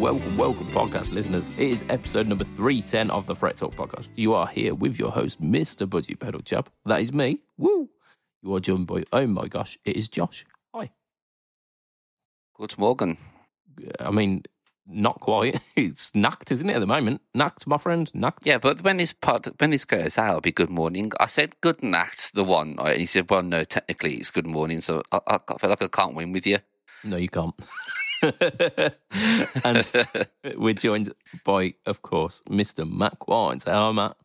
Welcome, welcome, podcast listeners. It is episode number 310 of the Fret Talk podcast. You are here with your host, Mr. Budget Pedal Chap. That is me. Woo! You are joined by, oh my gosh, it is Josh. Hi. Good morning. I mean, not quite. It's knacked, isn't it, at the moment? Knacked, my friend. Knacked. Yeah, but when this pod, when this goes out, it'll be good morning. I said good night, the one, and he said, "Well, no, technically it's good morning." So I, I feel like I can't win with you. No, you can't. and we're joined by, of course, Mr. Matt Quine. Say hi, Matt.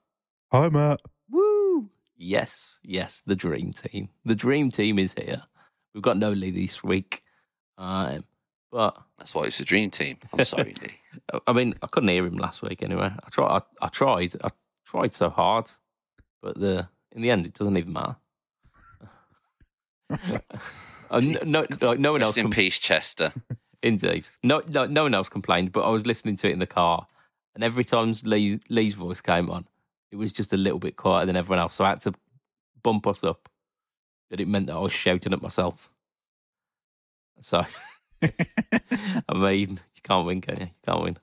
Hi, Matt. Woo! Yes, yes, the dream team. The dream team is here. We've got no Lee this week. Um, but That's why it's the dream team. I'm sorry, Lee. I mean, I couldn't hear him last week anyway. I tried. I, I tried. I tried so hard, but the in the end, it doesn't even matter. Uh, no, no, no, no one else. In com- peace, Chester. Indeed, no, no, no one else complained. But I was listening to it in the car, and every time Lee, Lee's voice came on, it was just a little bit quieter than everyone else. So I had to bump us up. But it meant that I was shouting at myself. So, I mean, you can't win, can you? You can't win.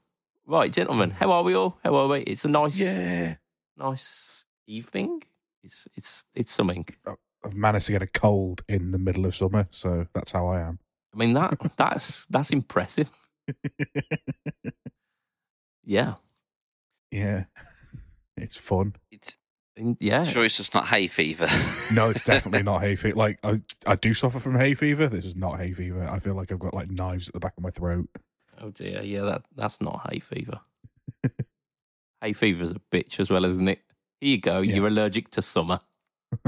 Right, gentlemen, how are we all? How are we? It's a nice, Yeah. nice evening. It's it's it's something. I've managed to get a cold in the middle of summer, so that's how I am. I mean that that's that's impressive. Yeah, yeah. It's fun. It's In- yeah. sure it's just not hay fever. No, it's definitely not hay fever. Like I, I do suffer from hay fever. This is not hay fever. I feel like I've got like knives at the back of my throat. Oh dear, yeah. That that's not hay fever. hay fever's a bitch as well, isn't it? Here you go. Yeah. You're allergic to summer.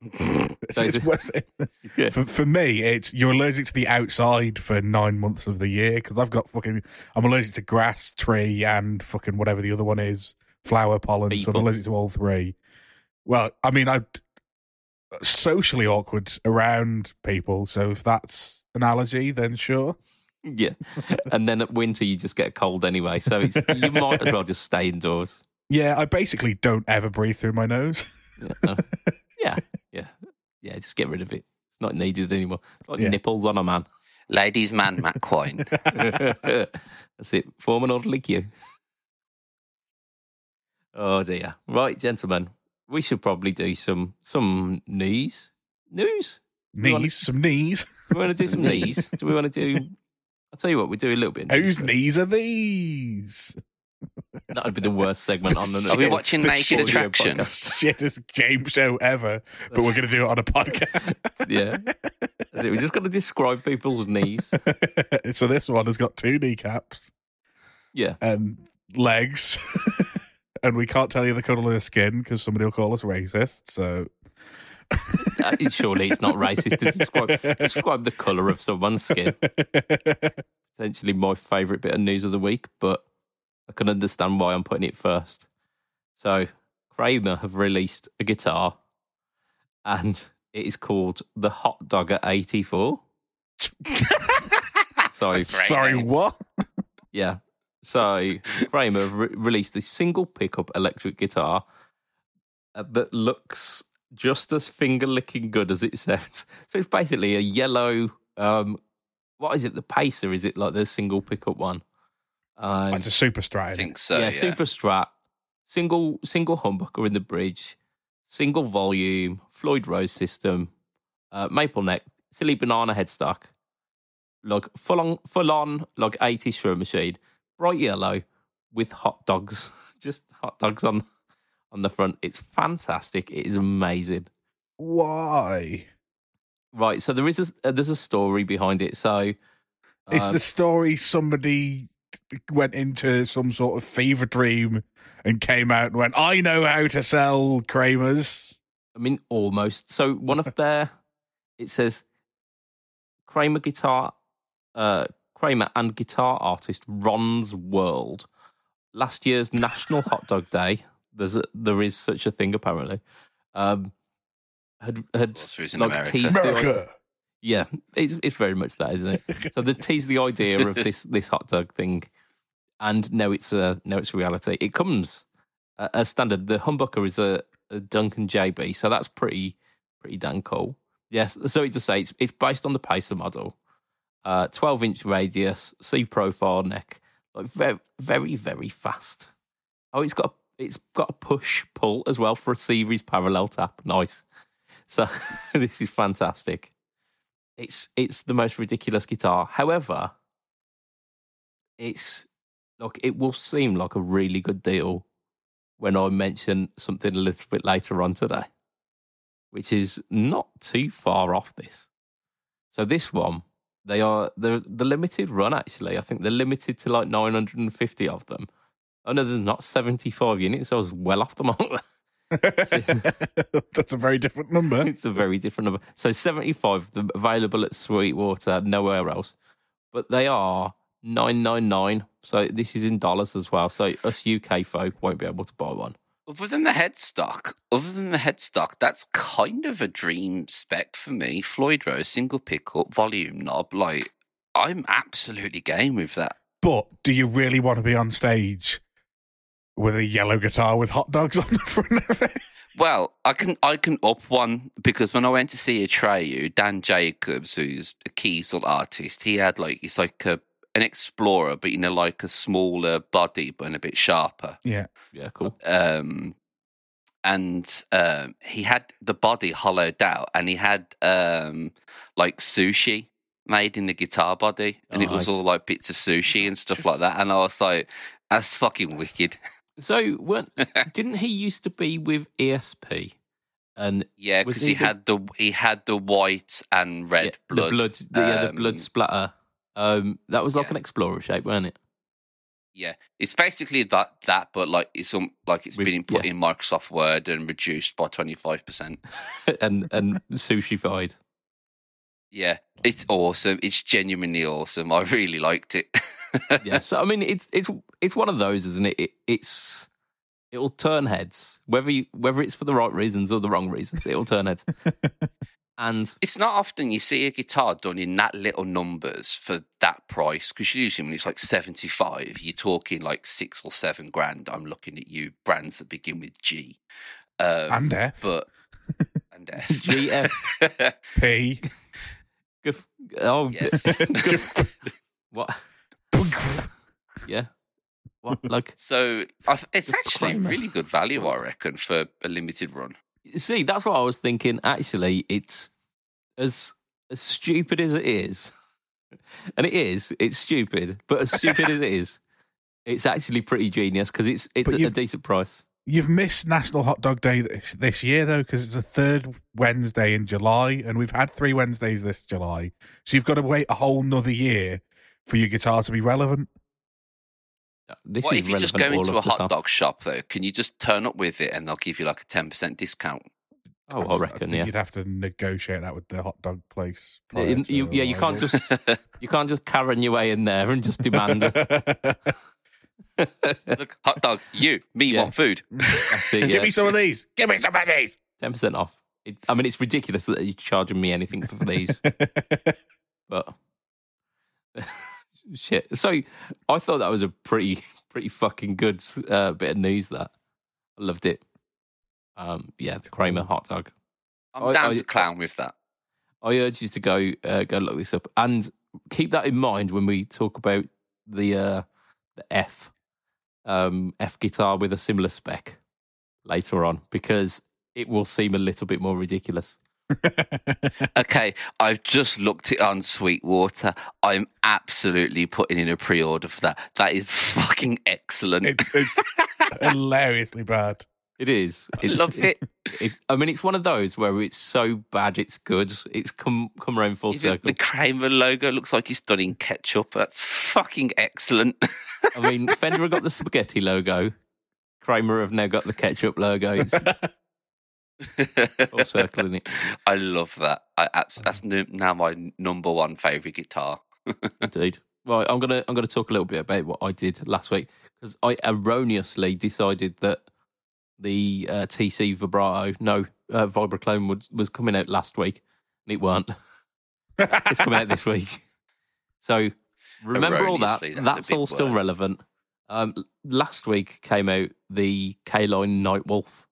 It's- So is it's it- worse- Yeah. for, for me, it's you're allergic to the outside for nine months of the year because I've got fucking. I'm allergic to grass, tree, and fucking whatever the other one is, flower pollen. So I'm allergic to all three. Well, I mean, I'm socially awkward around people, so if that's an allergy, then sure. Yeah. and then at winter you just get a cold anyway, so it's you might as well just stay indoors. Yeah, I basically don't ever breathe through my nose. Yeah, uh, yeah, yeah, yeah. Just get rid of it. It's not needed anymore. It's like Yeah. nipples on a man. Ladies' man, Matt Quine. That's it. Form an orderly queue. Oh dear. Right, gentlemen, we should probably do some some knees. News. We wanna- Knees, some knees. We want to do some knees? Do we want to do? I'll tell you what. We do a little bit. of Whose news. knees are these? That would be the worst segment on the. Are we watching The Naked audio Attraction? Shittest game show ever, but we're going to do it on a podcast. Yeah. That's it. We just got to describe people's knees. so this one has got two kneecaps Yeah. and legs, and we can't tell you the colour of the skin because somebody will call us racist. So Uh, Surely it's not racist to describe describe the colour of someone's skin. Potentially my favourite bit of news of the week, but I can understand why I'm putting it first. So Kramer have released a guitar, and it is called the Hot Dogger 84. Sorry, sorry, name. what? Yeah. So Kramer have re- released a single pickup electric guitar uh, that looks just as finger licking good as it sounds. So it's basically a yellow. Um, what is it? The Pacer? Is it like the single pickup one? Um, it's a super strat. I think so. yeah, Yeah, super strat, single single humbucker in the bridge, single volume, Floyd Rose system, uh, maple neck, silly banana headstock, like full on full on like 80s shred machine, bright yellow with hot dogs, just hot dogs on on the front. It's fantastic. It is amazing. Why? Right, so there is a uh, there's a story behind it. So Is um, the story somebody went into some sort of fever dream and came out and went, I know how to sell Kramers? I mean, almost. So one of their, it says, Kramer guitar, uh, Kramer and guitar artist Ron's World. Last year's National Hot Dog Day. There's a, there is such a thing apparently. Um, had had course there is in like America. teased the America. Yeah, it's it's very much that, isn't it? So they teased the idea of this this hot dog thing, and now it's a now it's reality. It comes uh, as standard. The humbucker is a, a Duncan JB, so that's pretty pretty damn cool. Yes, so to say, it's it's based on the Pacer model, uh, 12 inch radius, C profile neck, like very, very, very fast. Oh, it's got a, it's got a push pull as well for a series parallel tap. Nice. So this is fantastic. It's it's the most ridiculous guitar. However, it's like it will seem like a really good deal when I mention something a little bit later on today, which is not too far off this. So this one, they are the the limited run actually. I think they're limited to like 950 of them. Oh no, there's not 75 units. I was well off the mark. That's a very different number. it's a very different number. So 75 of them available at Sweetwater, nowhere else. But they are 999. So this is in dollars as well. So us UK folk won't be able to buy one. Other than the headstock, other than the headstock, that's kind of a dream spec for me. Floyd Rose, single pickup, volume knob. Like, I'm absolutely game with that. But do you really want to be on stage with a yellow guitar with hot dogs on the front of it? Well, I can I can up one because when I went to see Atreyu, Dan Jacobs, who's a key sort of artist, he had like it's like a an explorer, but you know, like a smaller body but and a bit sharper. Yeah. Yeah, cool. um, and um, he had the body hollowed out, and he had um, like sushi made in the guitar body, and Oh, it was nice. all like bits of sushi and stuff like that. And I was like, "That's fucking wicked." So weren't, didn't he used to be with ESP? And Yeah, because he, he the- had the he had the white and red yeah, blood. the blood, the, yeah, the blood um, splatter. Um, that was like yeah. an explorer shape, weren't it? Yeah, it's basically that that, but like it's um, like it's been put yeah. in Microsoft Word and reduced by twenty five percent. and and sushi-fied. Yeah, it's awesome. It's genuinely awesome. I really liked it. yeah. So I mean, it's it's it's one of those, isn't it? it it's it'll turn heads, whether you whether it's for the right reasons or the wrong reasons. It'll turn heads. and It's not often you see a guitar done in that little numbers for that price because usually when it's like 75, you're talking like six or seven grand. I'm looking at you, brands that begin with G. Um, And F. But, and F. GF. P. Oh, Yes. what? Yeah. What? Like, so I th- it's actually claim really good value, I reckon, for a limited run. see, that's what I was thinking. Actually, it's as as stupid as it is, and it is. It's stupid, but as stupid as it is, it's actually pretty genius because it's it's But a, a decent price. You've missed National Hot Dog Day this, this year, though, because it's the third Wednesday in July, and we've had three Wednesdays this July. So you've got to wait a whole nother year for your guitar to be relevant. Uh, this what is if you just go into a hot time. dog shop, though? Can you just turn up with it and they'll give you like a 10% discount? Oh, I reckon, think yeah. You'd have to negotiate that with the hot dog place. Yeah, you- yeah, you can't just you can't just Karen your way in there and just demand. Look, hot dog, you, me Yeah. want food. I see. Give me some of these. Give me some of these. ten percent off. It, I mean, it's ridiculous that you're charging me anything for these, but shit. So I thought that was a pretty pretty fucking good uh, bit of news. That I loved it. Um, yeah, the Kramer hot dog. I'm I- down I- to clown with that. I urge you to go uh, go look this up and keep that in mind when we talk about the uh, the F um, F guitar with a similar spec later on because it will seem a little bit more ridiculous. Okay, I've just looked it on Sweetwater. I'm absolutely putting in a pre-order for that. That is fucking excellent. it's it's hilariously bad. It is. I love it. it. I mean, it's one of those where it's so bad it's good. It's come come around full Even circle. the Kramer logo looks like he's done in ketchup. That's fucking excellent. I mean, Fender have got the spaghetti logo. Kramer have now got the ketchup logo. It's full circle, isn't it? I love that. I, that's now my number one favorite guitar. Indeed. Right, I'm gonna I'm gonna talk a little bit about what I did last week because I erroneously decided that the uh, TC vibrato, no, uh, Vibraclone was, was coming out last week, and it weren't. It's coming out this week. So remember all that. That's That's, all still word. relevant. Um, last week came out the Caline Nightwolf,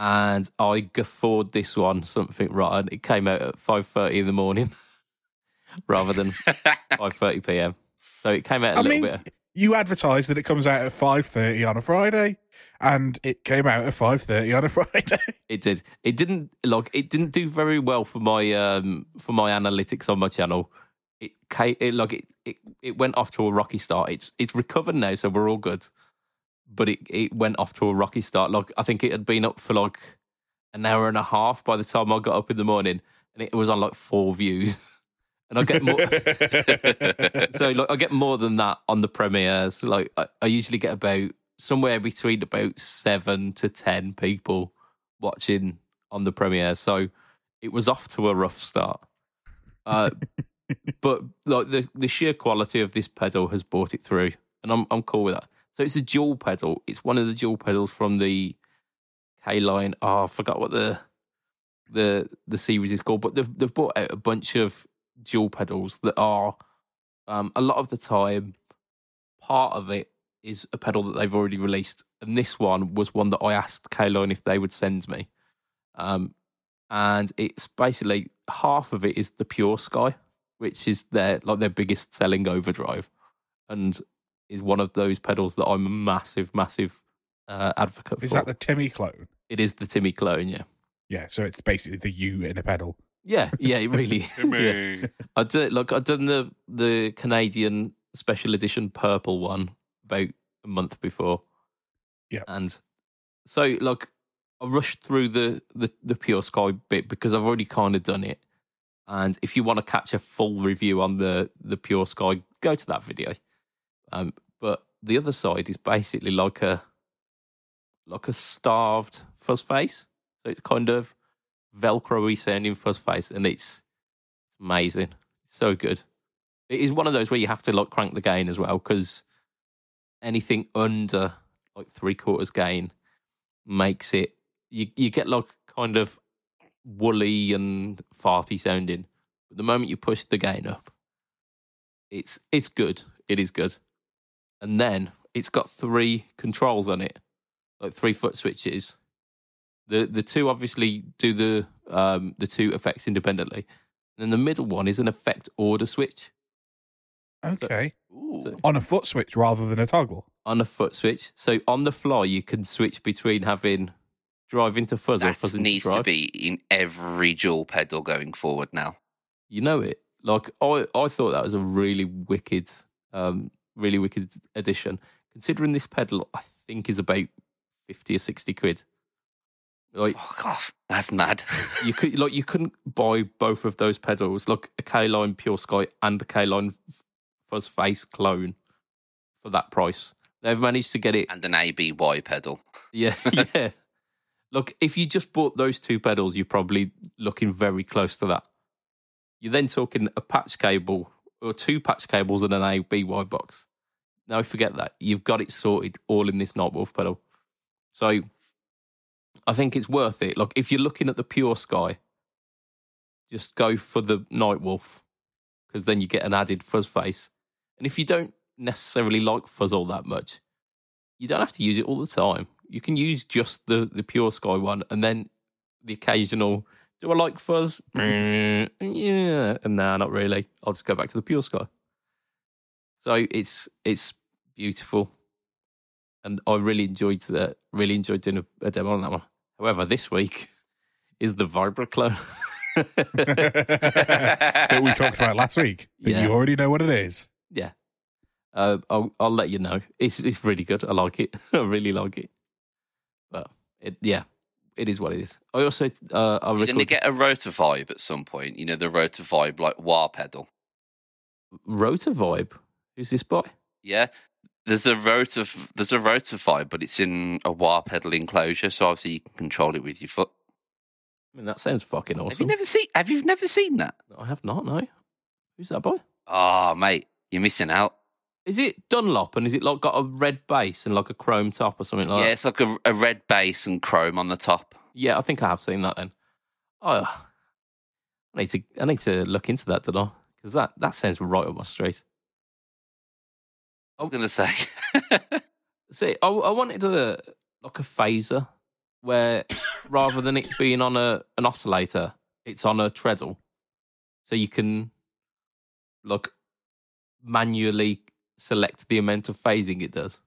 and I guffawed this one something rotten. It came out at five thirty in the morning. rather than 5:30 p.m. So it came out a I little mean, bit. you advertised that it comes out at five thirty on a Friday, and it came out at five thirty on a Friday. It did. It didn't like it didn't do very well for my um for my analytics on my channel. It came it like it, it it went off to a rocky start. It's it's recovered now, so we're all good. But it it went off to a rocky start. Like I think it had been up for like an hour and a half by the time I got up in the morning, and it was on like four views. And I get more. so like I get more than that on the premieres. Like I, I usually get about somewhere between about seven to ten people watching on the premiere. So it was off to a rough start. Uh, but like the the sheer quality of this pedal has brought it through, and I'm I'm cool with that. So it's a dual pedal. It's one of the dual pedals from the Caline. Oh, I forgot what the the the series is called, but they've they've out a bunch of dual pedals that are um, a lot of the time part of it is a pedal that they've already released, and this one was one that I asked Caline if they would send me. Um, and it's basically half of it is the Pure Sky, which is their like their biggest selling overdrive, and is one of those pedals that I'm a massive, massive uh, advocate for. Is that the Timmy clone? It is the Timmy clone, yeah, Yeah, so it's basically the U in a pedal. yeah, yeah. It really, yeah. I did look. I've done the the Canadian special edition purple one about a month before. Yeah. and so like I rushed through the the the pure sky bit because I've already kind of done it. And if you want to catch a full review on the the pure sky, go to that video. Um, but the other side is basically like a like a starved fuzz face. So it's kind of velcro-y sounding fuzz face, and it's amazing. So good. It is one of those where you have to like crank the gain as well because anything under like three quarters gain makes it you you get like kind of woolly and farty sounding. But the moment you push the gain up, it's it's good. It is good. And then it's got three controls on it, like three foot switches. The the two obviously do the um the two effects independently. And then the middle one is an effect order switch Okay. Ooh. So- On a foot switch rather than a toggle. on a foot switch. So on the fly, you can switch between having drive into fuzz or that fuzz into needs drive. to be in every dual pedal going forward now. You know it. Like I, I thought that was a really wicked, um, really wicked addition. Considering this pedal, I think is about fifty or sixty quid. Like Fuck off. That's mad. you could, like you couldn't buy both of those pedals, like a Caline Pure Sky and a Caline Fuzz Face clone, for that price. They've managed to get it and an ABY pedal. Yeah, yeah. Look, if you just bought those two pedals, you're probably looking very close to that. You're then talking a patch cable or two patch cables and an ABY box. Now forget that. You've got it sorted all in this Nightwolf pedal. So I think it's worth it. Like if you're looking at the pure sky, just go for the Nightwolf because then you get an added fuzz face. And if you don't necessarily like fuzz all that much, you don't have to use it all the time. You can use just the the pure sky one, and then the occasional. Do I like fuzz? Mm, yeah, and nah, not really. I'll just go back to the pure sky. So it's it's beautiful, and I really enjoyed that. Really enjoyed doing a, a demo on that one. However, this week is the Vibra clone. that we talked about last week. But Yeah. you already know what it is. yeah, uh, I'll I'll let you know. It's it's really good. I like it. I really like it. But it yeah, it is what it is. I also uh, I You're going to get a rotor vibe at some point. You know, the rotor vibe like wah pedal. Rotor Vibe. Who's this by? Yeah. There's a rotor, there's a rotor vibe, but it's in a wah pedal enclosure, so obviously you can control it with your foot. I mean, that sounds fucking awesome. Have you never seen? Have you never seen that? I have not. No. Who's that boy? Oh, mate, you're missing out. Is it Dunlop and is it like got a red base and like a chrome top or something like yeah, that? it's like a, a red base and chrome on the top. Yeah, I think I have seen that then. Oh, I need to I need to look into that, don't I? Because that that sounds right up my street. I was going to say. See, I, I wanted a like a phaser where rather than it being on a an oscillator, it's on a treadle, so you can like manually select the amount of phasing it does.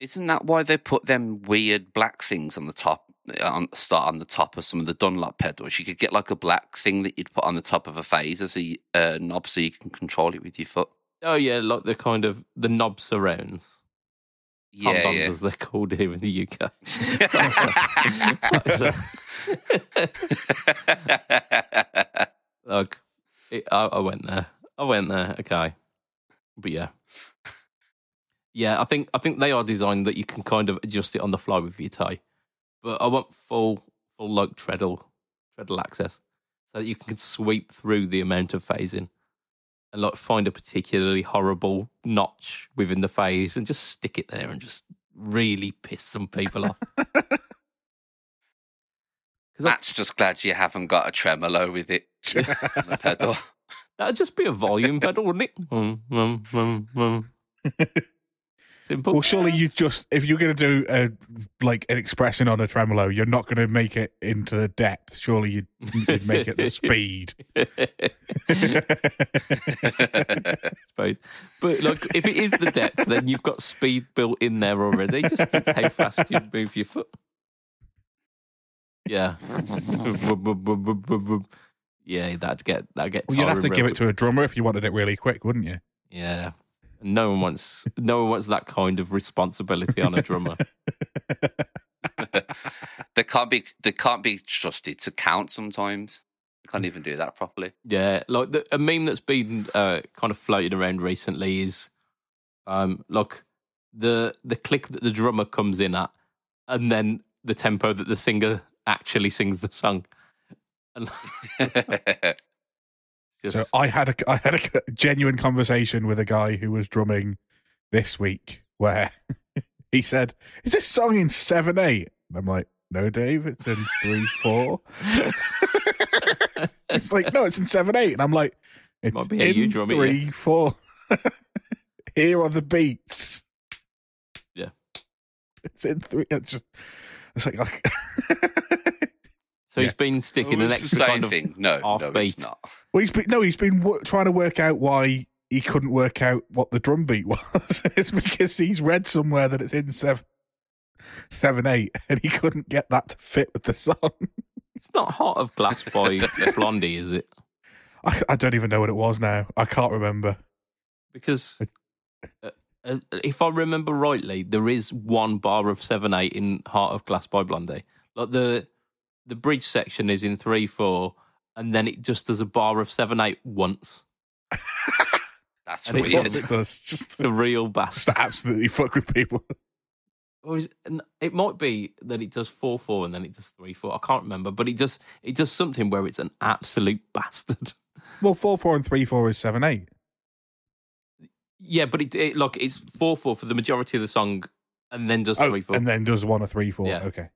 Isn't that why they put them weird black things on the top, on start on the top of some of the Dunlop pedals? You could get like a black thing that you'd put on the top of a phase as a uh, knob, so you can control it with your foot. Oh yeah, like the kind of the knob surrounds. Yeah, yeah. as they're called here in the UK. Look, it, I, I went there. I went there. Okay, but yeah, yeah. I think I think they are designed that you can kind of adjust it on the fly with your tie. But I want full full like treadle treadle access, so that you can sweep through the amount of phasing and like find a particularly horrible notch within the phase and just stick it there and just really piss some people off. Because Matt's just glad you haven't got a tremolo with it on the pedal. That'd just be a volume pedal, wouldn't it? Mm, mm, mm, mm. Simple. Well, surely you just if you're going to do a like an expression on a tremolo, you're not going to make it into the depth. Surely you'd, you'd make it the speed. I suppose. But like, if it is the depth, then you've got speed built in there already. Just it's how fast you move your foot. Yeah. Yeah, that'd get that'd get. well, you'd have to give it to a drummer if you wanted it really quick, wouldn't you? Yeah. No one wants no one wants that kind of responsibility on a drummer. they can't be they can't be trusted to count sometimes. Can't even do that properly. Yeah, like the, a meme that's been uh, kind of floated around recently is, um, like the the click that the drummer comes in at, and then the tempo that the singer actually sings the song. Just, So I had a I had a genuine conversation with a guy who was drumming this week where he said, "Is this song in seven eight? And I'm like, "No, Dave, it's in three four. it's like, "No, it's in seven eight. And I'm like, "It's Might be in you drum it, yeah. three four. Here are the beats. Yeah. it's in three. It's just it's like, like so he's been sticking Oh, an the extra same kind of thing. No, no, offbeat. it's not. Well, he's been no, he's been wo- trying to work out why he couldn't work out what the drum beat was. it's because he's read somewhere that it's in seven, seven, eight, and he couldn't get that to fit with the song. It's not Heart of Glass by Blondie, is it? I, I don't even know what it was now. I can't remember. Because uh, uh, if I remember rightly, there is one bar of seven eight in Heart of Glass by Blondie. Like the the bridge section is in three four, and then it just does a bar of seven eight once. That's And weird. what it does. Just, It's a real just bastard. to absolutely fuck with people. Or is it, it might be that it does four four and then it does three four. I can't remember, but it does it does something where it's an absolute bastard. Well, four four and three four is seven eight. Yeah, but it, it look it's four four for the majority of the song, and then does Oh, three four. and then does one or three four. Yeah. Okay.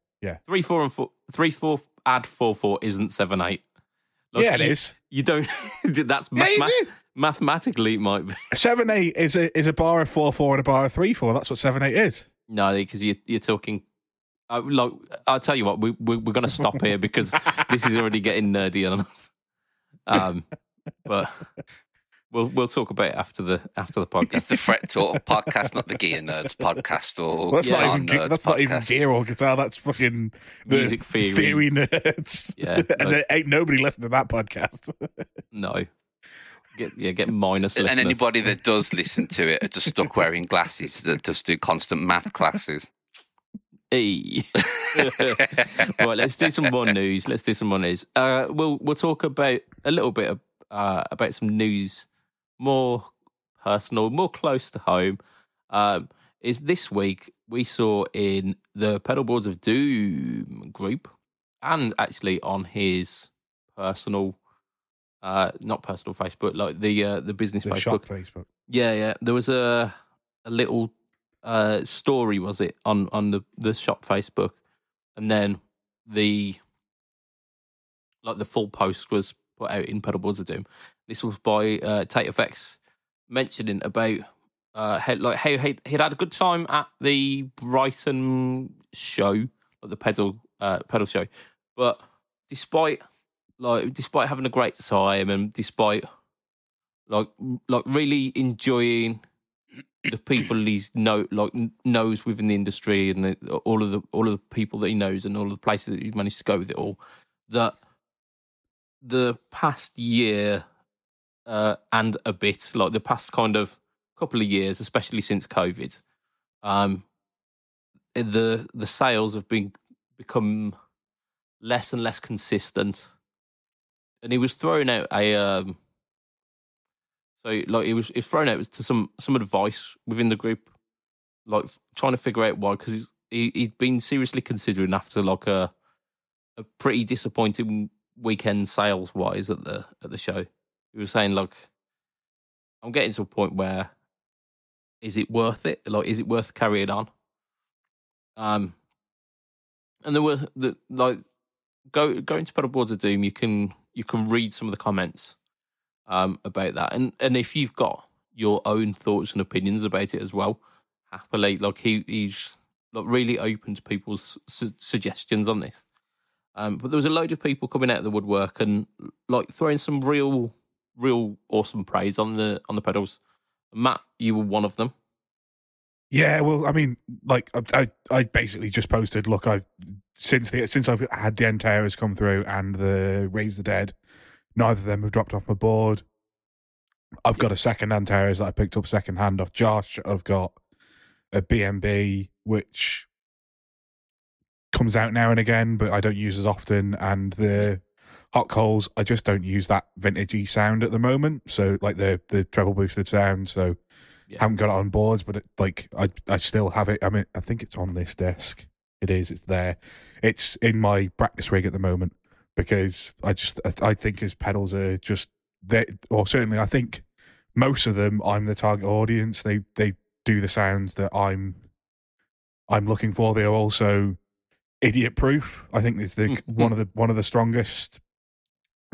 Three four and four three four add four four isn't seven eight. Like, yeah, it you, is. You don't. that's Yeah, you mathematically it might be. Seven eight is a is a bar of four four and a bar of three four. That's what seven eight is. No, because you you're talking. Uh, like I'll tell you what, we, we we're going to stop here because this is already getting nerdy enough. Um, but we'll we'll talk about it after the after the podcast. It's the Fret Talk podcast, not the Gear Nerds podcast or Well, that's Yeah. not Guitar even Nerds that's not even gear or guitar. That's fucking the Music theory. nerds. Yeah, and there ain't nobody listening to that podcast. no, get yeah get minus minus. listeners. And anybody that does listen to it are just stuck wearing glasses that just do constant math classes. Hey. right, let's do some more news. Let's do some more news. Uh, we'll we'll talk about a little bit of, uh, about some news more personal, more close to home. Um, is this week we saw in the Pedalboards of Doom group, and actually on his personal, uh, not personal Facebook, like the uh, the business the Facebook. Facebook. Yeah, yeah. There was a a little uh, story, was it, on on the the shop Facebook, and then the like the full post was put out in Pedalboards of Doom. This was by uh, Tate Effects mentioning about uh, like how he'd, he'd had a good time at the Brighton show, like the pedal uh, pedal show, but despite like despite having a great time and despite like like really enjoying the people he's know like knows within the industry and the, all of the all of the people that he knows and all of the places that he's managed to go with it all. That the past year uh, and a bit, like the past kind of couple of years, especially since COVID, um, the the sales have been become less and less consistent. And he was throwing out a um, so like he was he thrown out to some some advice within the group, like trying to figure out why because he he'd been seriously considering after like a a pretty disappointing weekend sales wise at the at the show. He was saying like, I'm getting to a point where is it worth it? Like, is it worth carrying on? Um, and there were the like go going to pedal boards of doom. You can you can read some of the comments um about that, and and if you've got your own thoughts and opinions about it as well, happily like he he's like really open to people's su- suggestions on this. Um, but there was a load of people coming out of the woodwork and like throwing some real, real awesome praise on the on the pedals. Matt, you were one of them. Yeah, well, I mean, like I, I, I basically just posted. Look, I since the since I've had the Antares come through and the Raise the Dead, neither of them have dropped off my board. I've got a second Antares that I picked up second hand off Josh. I've got a BMB which comes out now and again, but I don't use as often. And the hot coals, I just don't use that vintagey sound at the moment. So like the the treble boosted sound. So Yeah. haven't got it on boards, but it, like I I still have it. I mean, I think it's on this desk. It is. It's there. It's in my practice rig at the moment because I just I, I think his pedals are just they or certainly I think most of them I'm the target audience. They they do the sounds that I'm I'm looking for. They are also idiot proof. I think is the mm-hmm. one of the one of the strongest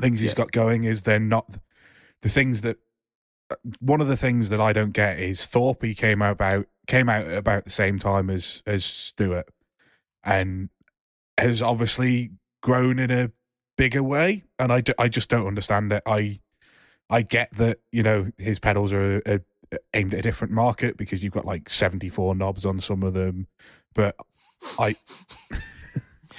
things he's Yeah. got going is they're not the things that uh, one of the things that I don't get is Thorpe came out about came out at about the same time as as Stewart and has obviously grown in a bigger way and I I just don't understand it I I get that you know his pedals are, are aimed at a different market because you've got like 74 knobs on some of them but I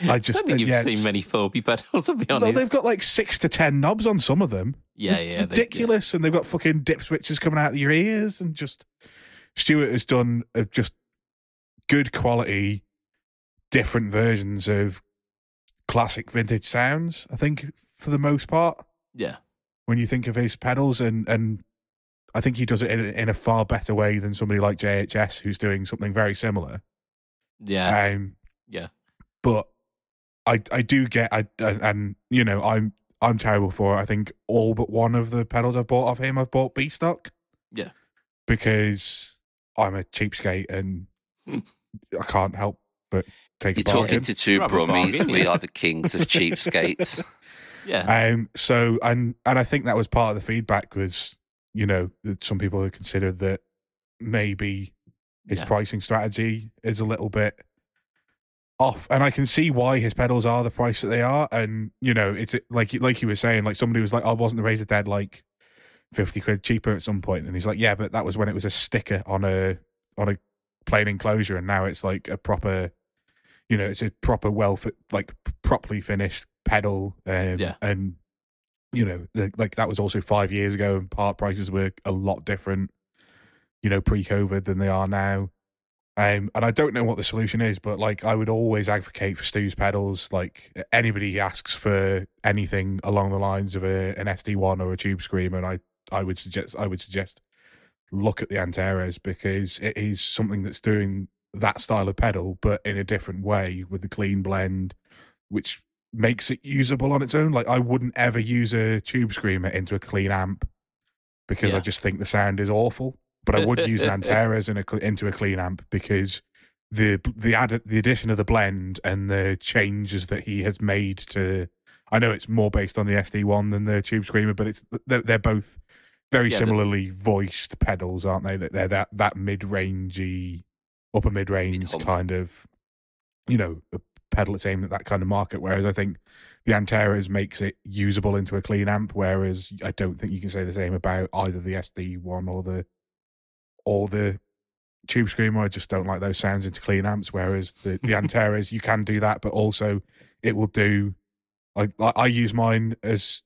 I just don't think you've yeah, seen many Thorpy pedals. To be honest, no, they've got like six to ten knobs on some of them yeah, yeah, they- ridiculous, and they've got fucking dip switches coming out of your ears, and just Stuart has done uh, just good quality, different versions of classic vintage sounds. I think for the most part, yeah, when you think of his pedals, and and I think he does it in a, in a far better way than somebody like JHS, who's doing something very similar. yeah, Um, Yeah. But I I do get I and, and you know I'm I'm terrible for it. I think all but one of the pedals I've bought off him I've bought B stock. Yeah. Because I'm a cheapskate and. I can't help but take You're a bargain. talking to two Rather brummies. bargain, We are the kings of cheapskates. yeah, Um. So and and I think that was part of the feedback was you know that some people have considered that maybe his yeah. pricing strategy is a little bit off. And i can see why his pedals are the price that they are. And you know it's like like you were saying like somebody was like oh wasn't the Raise the Dead like 50 quid cheaper at some point? And he's like yeah but that was when it was a sticker on a on a plain enclosure. And now it's like a proper you know it's a proper well fit like properly finished pedal. Um, Yeah. and you know the, like that was also five years ago and part prices were a lot different you know pre-covid than they are now um, and I don't know what the solution is, but like I would always advocate for Stu's pedals. Like anybody asks for anything along the lines of a, an SD one or a Tube Screamer, and I I would suggest I would suggest look at the Antares because it is something that's doing that style of pedal, but in a different way with the clean blend, which makes it usable on its own. Like I wouldn't ever use a Tube Screamer into a clean amp because I just think the sound is awful. But I would use an Antares in a, into a clean amp because the the add the addition of the blend and the changes that he has made to I know it's more based on the SD one than the Tube Screamer, but it's they're, they're both very Yeah, the- similarly voiced pedals, aren't they? That they're that that mid rangey, upper mid range kind of, you know, pedal that's aimed at that kind of market. Whereas I think the Antares makes it usable into a clean amp. Whereas I don't think you can say the same about either the SD one or the or the Tube Screamer. I just don't like those sounds into clean amps. Whereas the the Antares, you can do that, but also it will do. I I, I use mine as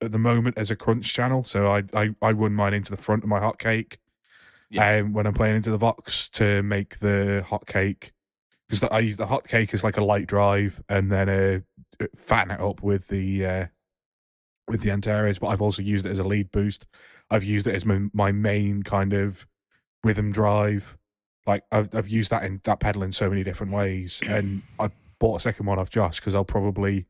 at the moment as a crunch channel, so I I, I run mine into the front of my hotcake. Yeah. Um, when I'm playing into the Vox to make the hotcake, because I use the hotcake as like a light drive, and then uh, fatten it up with the uh, with the Antares. But I've also used it as a lead boost. I've used it as my, my main kind of rhythm drive. Like I've I've used that in that pedal in so many different ways, and I bought a second one off Josh because I'll probably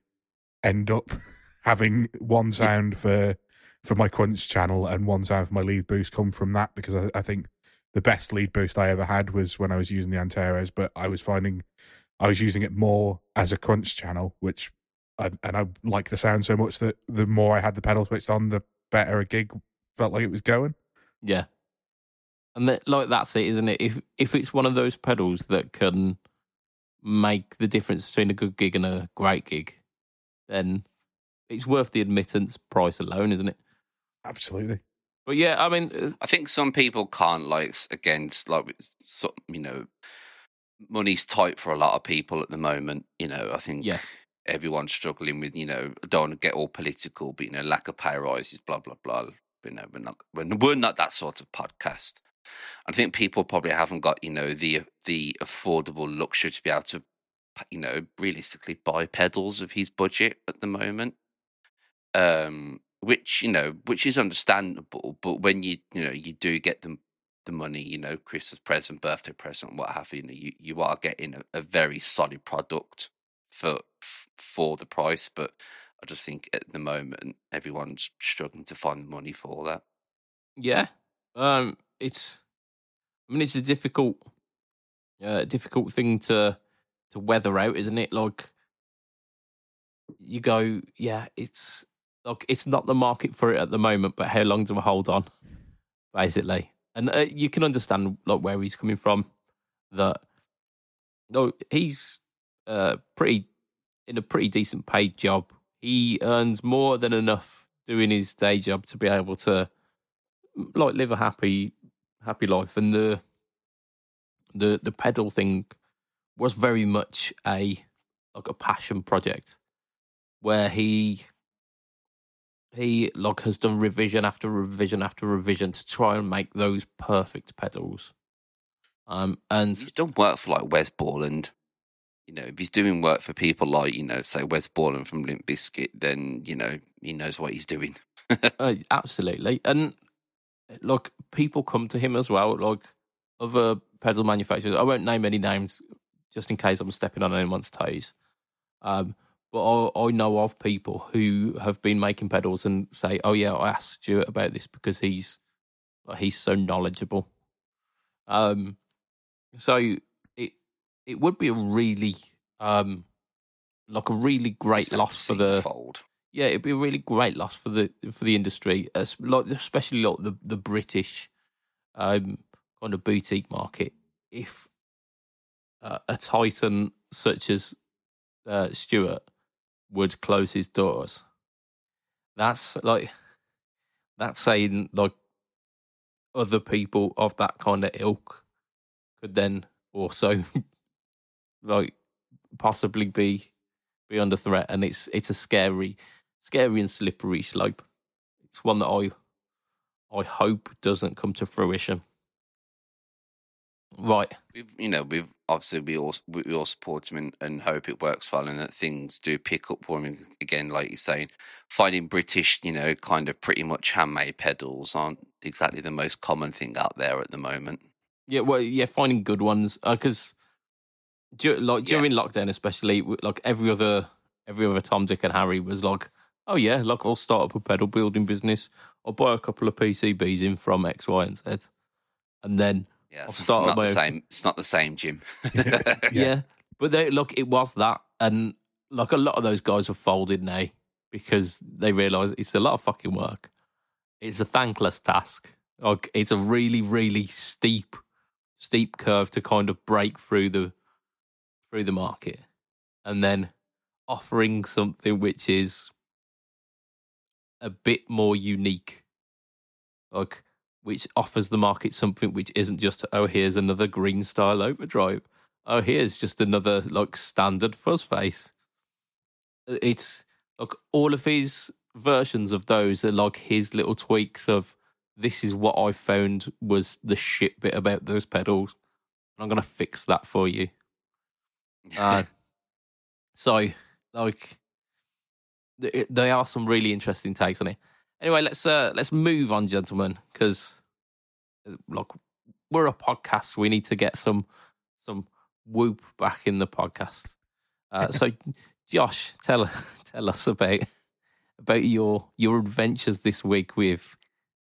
end up having one sound for for my crunch channel and one sound for my lead boost come from that because I, I think the best lead boost I ever had was when I was using the Antares, but I was finding I was using it more as a crunch channel, which I, and I like the sound so much that the more I had the pedal switched on, the better a gig felt like it was going. Yeah. And that, like that's it, isn't it? If if it's one of those pedals that can make the difference between a good gig and a great gig, then it's worth the admittance price alone, isn't it? Absolutely. But yeah, I mean, uh, I think some people can't like against like so, you know money's tight for a lot of people at the moment. You know, I think Yeah. everyone's struggling with you know I don't want to get all political, but you know lack of pay rises, blah blah blah. You know, we're not we're, we're not that sort of podcast. I think people probably haven't got you know the the affordable luxury to be able to you know realistically buy pedals of his budget at the moment. Um, which you know, which is understandable, but when you you know you do get them the money, you know, Christmas present, birthday present, what have you, you know, you, you are getting a, a very solid product for for the price. But I just think at the moment everyone's struggling to find the money for that. yeah, um, it's. I mean, it's a difficult, uh, difficult thing to to weather out, isn't it? Like, you go, yeah, it's like it's not the market for it at the moment, but how long do I hold on? Basically, and uh, you can understand like where he's coming from. That no, he's uh pretty in a pretty decent paid job. He earns more than enough doing his day job to be able to like live a happy happy life and the the the pedal thing was very much a like a passion project where he he like has done revision after revision after revision to try and make those perfect pedals um and He's done work for like Wes Borland. You know, if he's doing work for people like, you know, say Wes Borland from Limp Bizkit, then, you know, he knows what he's doing. Uh, absolutely, and like people come to him as well, like other pedal manufacturers. I won't name any names, just in case I'm stepping on anyone's toes. Um, but I, I know of people who have been making pedals and say, "Oh yeah, I asked Stuart about this because he's like, he's so knowledgeable." Um, so it it would be a really um like a really great loss for the fold. Yeah, it'd be a really great loss for the for the industry, especially like the the British um, kind of boutique market. If uh, a titan such as uh, Stewart would close his doors, that's like that's saying like other people of that kind of ilk could then also like possibly be be under threat, and it's it's a scary, scary and slippery slope. It's one that I I hope doesn't come to fruition. Right. We've, you know, we've obviously we all we all support him and, and hope it works well and that things do pick up for him again. Like you're saying, finding British, you know, kind of pretty much handmade pedals aren't exactly the most common thing out there at the moment. Yeah. Well. Yeah. Finding good ones uh, because like Yeah. during lockdown, especially like every other every other Tom, Dick, and Harry was like, oh yeah, like I'll start up a pedal building business. I'll buy a couple of PCBs in from X, Y, and Z, and then Yeah, I'll start not my the own- same. It's not the same, Jim. yeah. But they, look, it was that, and like a lot of those guys have folded now because they realise it's a lot of fucking work. It's a thankless task. Like it's a really, really steep, steep curve to kind of break through the through the market, and then offering something which is a bit more unique, like which offers the market something which isn't just oh here's another green style overdrive, oh here's just another like standard fuzz face. It's like all of his versions of those are like his little tweaks of this is what I found was the shit bit about those pedals. I'm gonna fix that for you. Uh, so, like, there are some really interesting takes on it. Anyway, let's uh, let's move on, gentlemen, because like we're a podcast. We need to get some some whoop back in the podcast. Uh, so, Josh, tell tell us about about your your adventures this week with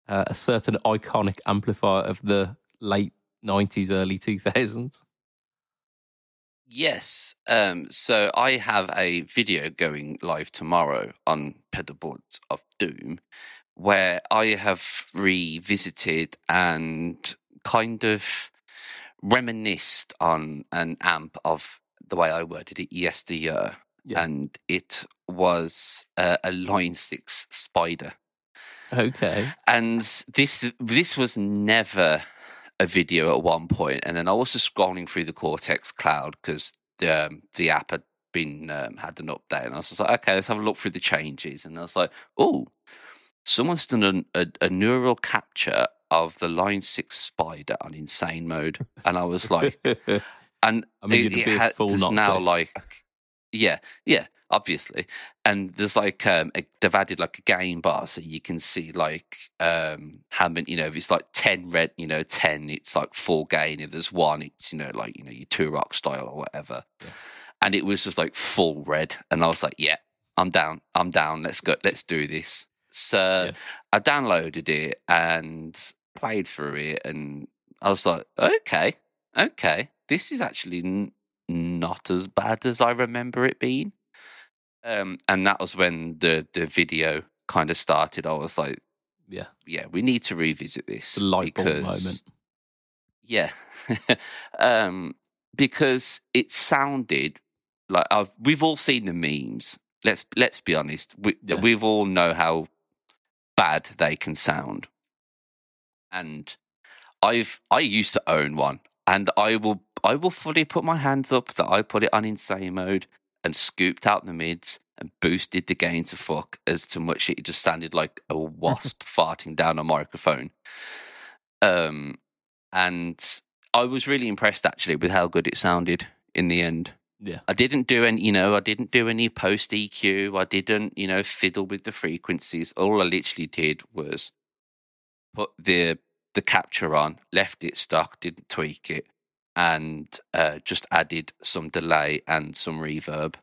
uh, a certain iconic amplifier of the late nineties, early two thousands. Yes. Um, so I have a video going live tomorrow on Pedalboards of Doom where I have revisited and kind of reminisced on an amp of the way I worded it yesteryear. Yeah. And it was uh, a Line 6 Spider. Okay. And this this was never a video at one point, and then I was just scrolling through the Cortex cloud because the um, the app had been um, had an update, and I was just like, okay, let's have a look through the changes, and I was like, oh, someone's done an, a, a neural capture of the Line Six Spider on insane mode, and I was like, and I mean, it, it ha- there's now like yeah yeah obviously and there's like um a, they've added like a game bar so you can see like um how many you know if it's like 10 red you know 10 it's like full gain if there's one it's you know like you know your two rock style or whatever Yeah. and it was just like full red and i was like yeah i'm down i'm down let's go let's do this so Yeah. i downloaded it and played through it and i was like okay okay this is actually n- not as bad as I remember it being. Um, and that was when the the video kind of started. I was like, yeah, yeah, we need to revisit this the light bulb because moment. yeah, um, because it sounded like I've, we've all seen the memes. Let's let's be honest. We Yeah. we've all know how bad they can sound, and I've I used to own one, and I will I will fully put my hands up that I put it on insane mode and scooped out the mids and boosted the gain to fuck as to much it just sounded like a wasp farting down a microphone. Um, and I was really impressed actually with how good it sounded in the end. Yeah. I didn't do any, you know, I didn't do any post EQ. I didn't, you know, fiddle with the frequencies. All I literally did was put the the capture on, left it stock, didn't tweak it, and uh, just added some delay and some reverb.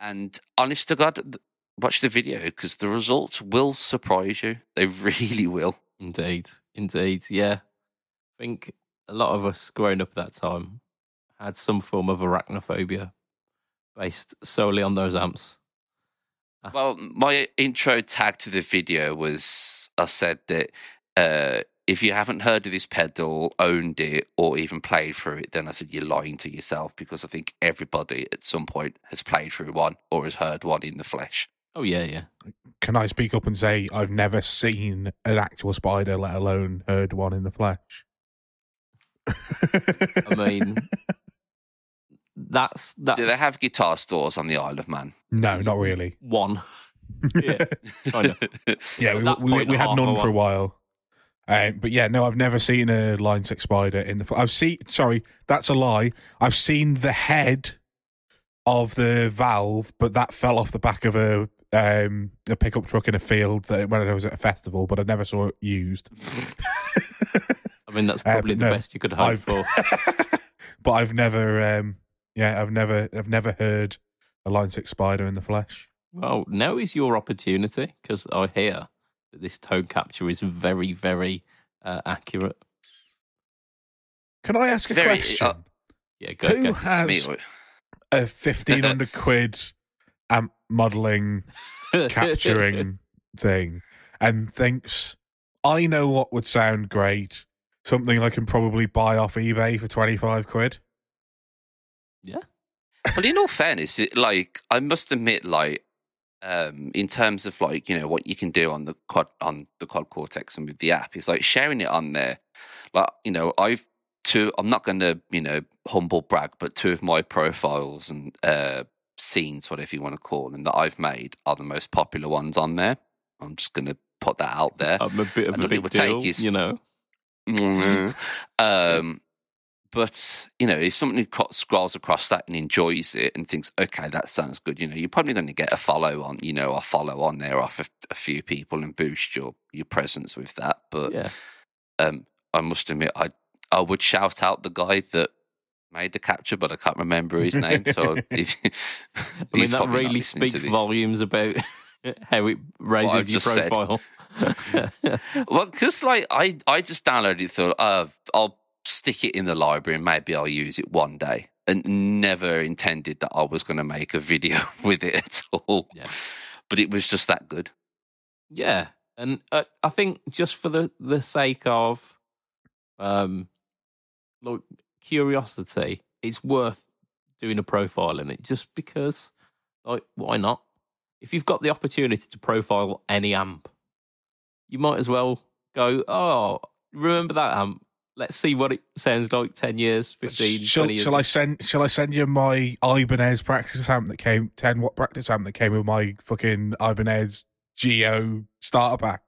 And honest to God, watch the video because the results will surprise you. They really will. Indeed, indeed, yeah. I think a lot of us growing up at that time had some form of arachnophobia based solely on those amps. Well, my intro tag to the video was I said that uh, if you haven't heard of this pedal, owned it, or even played through it, then I said you're lying to yourself because I think everybody at some point has played through one or has heard one in the flesh. Oh yeah, yeah. Can I speak up and say I've never seen an actual spider, let alone heard one in the flesh? I mean, that's that's Do they have guitar stores on the Isle of Man? no, not really. one. Yeah, yeah, we, we, we had none for a while. Um, but yeah, no, I've never seen a line six spider in the. I've seen. Sorry, that's a lie. I've seen the head of the valve, but that fell off the back of a um, a pickup truck in a field that when I was at a festival, but I never saw it used. I mean, that's Uh, probably but the no, best you could hope I've- for. but I've never, um, yeah, I've never, I've never heard a line six spider in the flesh. Well, now is your opportunity because I hear that this tone capture is very, very uh, accurate. Can I ask a Very- question? uh, Yeah, go. Who go. It's to me, has- a fifteen hundred quid amp modeling capturing thing and thinks, I know what would sound great. Something I can probably buy off eBay for 25 quid. Yeah. Well, in all fairness, it, like I must admit, like um, in terms of like you know what you can do on the quad on the quad cortex and with the app, is like sharing it on there. Like you know, I've two. I'm not going to you know humble brag, but two of my profiles and uh, scenes, whatever you want to call them, that I've made are the most popular ones on there. I'm just going to put that out there. I'm a bit of And a big deal, is- you know. Mm. um, but you know, if someone who scrolls across that and enjoys it and thinks, "Okay, that sounds good," you know, you're probably going to get a follow on, you know, a follow on there off a, a few people and boost your your presence with that. But Yeah. um, I must admit, I I would shout out the guy that made the capture, but I can't remember his name. So if, I mean, that really speaks volumes about how it raises your profile. Well, because like I, I just downloaded it, thought, uh, I'll stick it in the library and maybe I'll use it one day, and never intended that I was going to make a video with it at all. Yeah. But it was just that good. yeah, and uh, I think just for the the sake of um, like curiosity, it's worth doing a profile in it, just because, like, why not? If you've got the opportunity to profile any amp, you might as well go. Oh, remember that amp? Let's see what it sounds like 10 years, 15, shall, 20 years. shall I send? Shall I send you my Ibanez practice amp that came ten watt practice amp that came with my fucking Ibanez GIO starter pack?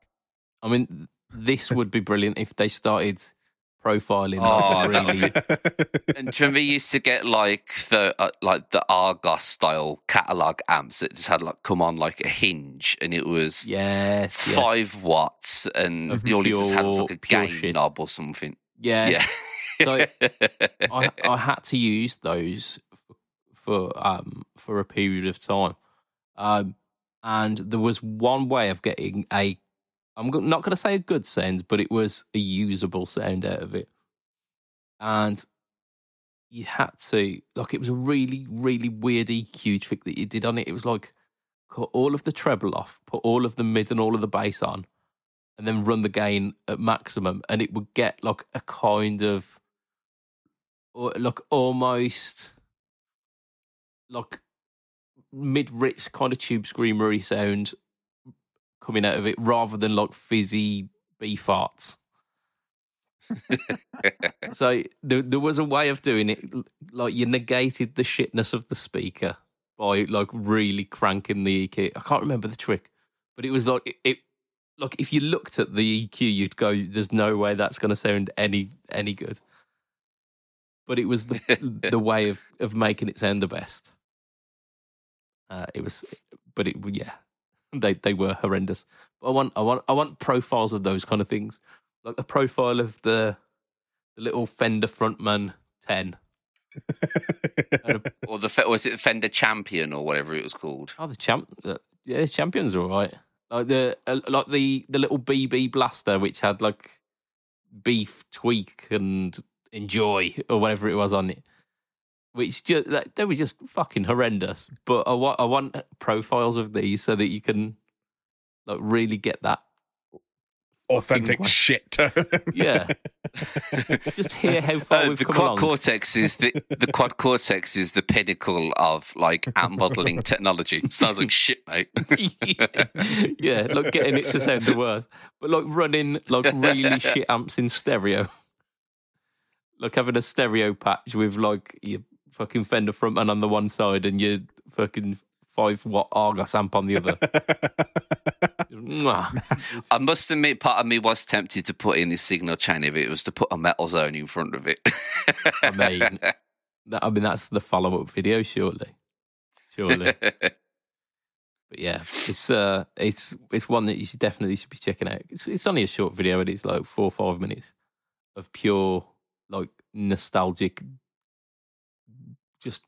I mean, this would be brilliant if they started profiling Oh, like a that would really. be- And do remember we used to get like the uh, like the Argos style catalog amps that just had like come on like a hinge, and it was Yes, yes, five watts, and Of you only just had like a gain shit. knob or something. Yes. Yeah. So I, I had to use those for, for um for a period of time, um, and there was one way of getting a. I'm not going to say a good sound, but it was a usable sound out of it, and you had to like it was a really really weird EQ trick that you did on it. It was like cut all of the treble off, put all of the mid and all of the bass on, and then run the gain at maximum, and it would get like a kind of or like almost like mid-rich kind of tube screamery sound coming out of it rather than like fizzy bee farts. so there, there was a way of doing it like you negated the shitness of the speaker by like really cranking the EQ. I can't remember the trick, but it was like it, it like if you looked at the EQ you'd go there's no way that's going to sound any any good. But it was the the way of of making it sound the best. Uh, it was, but it yeah, they they were horrendous. But I want I want I want profiles of those kind of things, like a profile of the the little Fender frontman ten. A, or the was it Fender Champion or whatever it was called? oh, the champ, yeah, the champions are all right. Like the like the the little BB blaster, which had like beef tweak and enjoy or whatever it was on it. Which just they were just fucking horrendous. But I want I want profiles of these so that you can like really get that. Authentic Fucking- shit tone. Yeah, just hear how far Uh, we've the come quad along. cortex is the the quad cortex is the pinnacle of like amp modeling technology. Sounds like shit, mate. yeah, like getting it to sound the worst, but like running like really shit amps in stereo, like having a stereo patch with like your fucking Fender frontman on the one side and your fucking five watt Argos amp on the other. I must admit, part of me was tempted to put in this signal chain if it was to put a metal zone in front of it. I mean, that, I mean that's the follow up video, surely, surely. But yeah, it's uh, it's it's one that you should definitely should be checking out. It's it's only a short video, and it's like four or five minutes of pure like nostalgic, just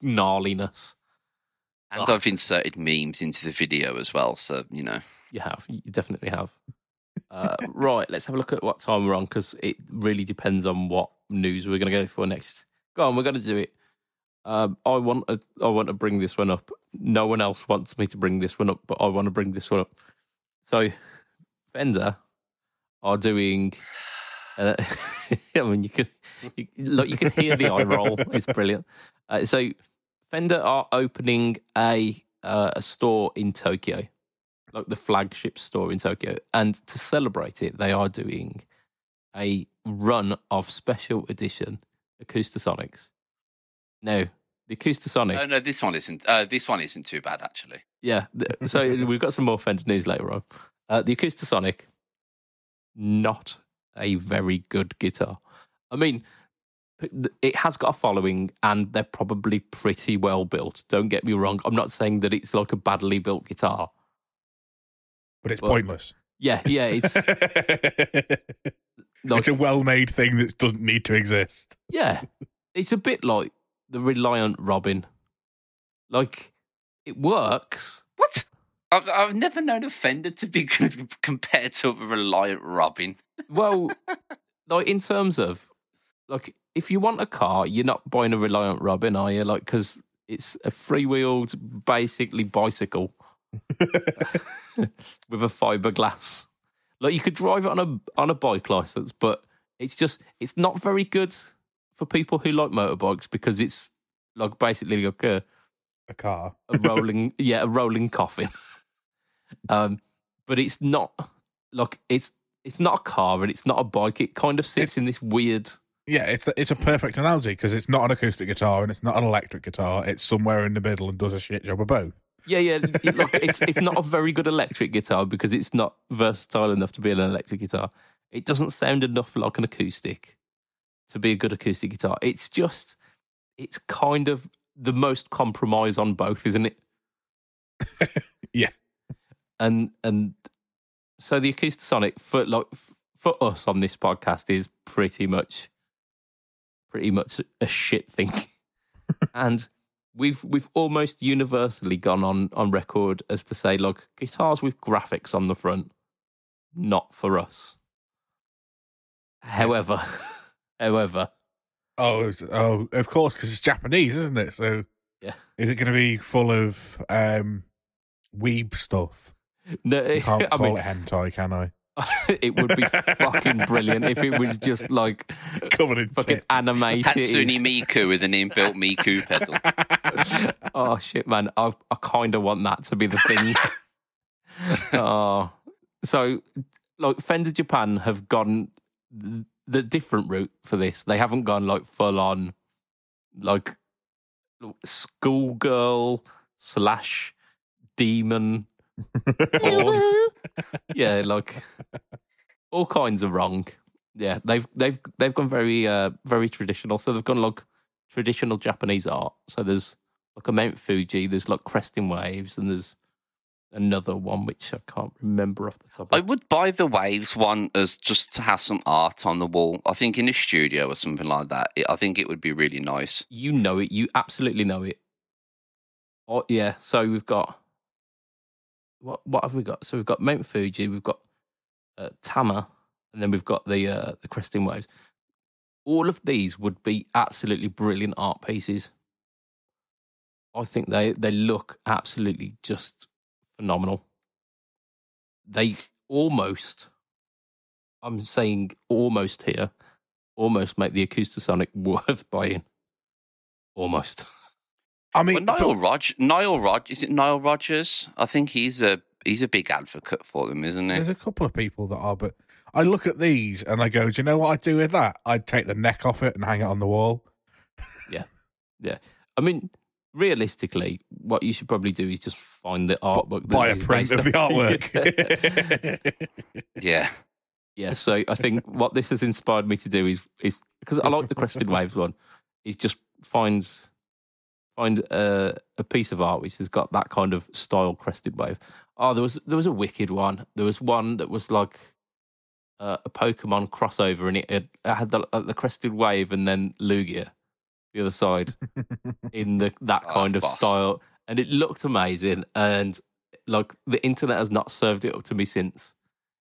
gnarliness. And Ugh. I've inserted memes into the video as well, so you know. You have, you definitely have. Uh, right, let's have a look at what time we're on because it really depends on what news we're going to go for next. Go on, we're going to do it. Um, I want to, I want to bring this one up. No one else wants me to bring this one up, but I want to bring this one up. So, Fender are doing. Uh, I mean, you could, you, look, you could hear the eye roll. It's brilliant. Uh, so, Fender are opening a uh, a store in Tokyo, like the flagship store in Tokyo, and to celebrate it, they are doing a run of special edition Acoustasonics. No, the Acoustasonic, Oh no, this one isn't. Uh, this one isn't too bad actually. yeah. So we've got some more Fender news later on. Uh, the Acoustasonic, not a very good guitar. I mean, it has got a following, and they're probably pretty well built. Don't get me wrong. I'm not saying that it's like a badly built guitar. but it's Well, pointless. Yeah, yeah. It's like, it's a well-made thing that doesn't need to exist. yeah. It's a bit like the Reliant Robin. Like it works. What? I've, I've never known a Fender to be compared to a Reliant Robin. Well, like in terms of like if you want a car, you're not buying a Reliant Robin, are you? Like because it's a free-wheeled, basically bicycle with a fiberglass. Like you could drive it on a on a bike license, but it's just it's not very good for people who like motorbikes because it's like basically like a, A car. a rolling yeah a rolling coffin. Um, but it's not like it's it's not a car and it's not a bike. It kind of sits in this weird. Yeah, it's it's a perfect analogy because it's not an acoustic guitar and it's not an electric guitar. It's somewhere in the middle and does a shit job of both. Yeah, yeah. like it's it's not a very good electric guitar because it's not versatile enough to be an electric guitar. It doesn't sound enough like an acoustic to be a good acoustic guitar. It's just it's kind of the most compromise on both, isn't it? Yeah. And and so the Acoustasonic for like for us on this podcast is pretty much pretty much a shit thing. and we've we've almost universally gone on on record as to say, look, guitars with graphics on the front, not for us. However, however, Oh, oh, of course, because it's Japanese, isn't it? So, Yeah. is it going to be full of um, weeb stuff? no, I can't I call mean, it hentai, can I? it would be fucking brilliant if it was just like Covered in fucking tits. animated. Hatsune Miku with an inbuilt Miku pedal. oh shit, man! I I kind of want that to be the thing. oh, so like Fender Japan have gone the different route for this. They haven't gone like full on, like schoolgirl slash demon. Yeah, like all kinds are wrong. Yeah, they've they've they've gone very uh very traditional. So they've gone like traditional Japanese art. So there's like a Mount Fuji, there's like cresting waves, and there's another one which I can't remember off the top. I would buy the Waves one as just to have some art on the wall. I think in a studio or something like that. I think it would be really nice. You know it. You absolutely know it. Oh yeah. So we've got what? What have we got? So we've got Mount Fuji. We've got uh, Tama, and then we've got the uh, the cresting waves. All of these would be absolutely brilliant art pieces. I think they they look absolutely just phenomenal. They almost, I'm saying almost here, almost make the Acoustasonic worth buying. Almost. I Well, mean, Nile but- Rog, Nile Rog, is it Nile Rodgers? I think he's a he's a big advocate for them, isn't he? there's a couple of people that are, but I look at these and I go, do you know what I'd do with that? I'd take the neck off it and hang it on the wall. Yeah, yeah. I mean, realistically, what you should probably do is just find the artbook. that Buy a print of the artwork. Yeah, yeah, so I think what this has inspired me to do is is because I like the crested waves one, is just finds find a, a piece of art which has got that kind of style crested wave. Oh, there was there was a wicked one. There was one that was like uh, a Pokemon crossover, and it, it had the, uh, the crested wave and then Lugia the other side in the that Oh, kind that's of boss. style, and it looked amazing. And like the internet has not served it up to me since.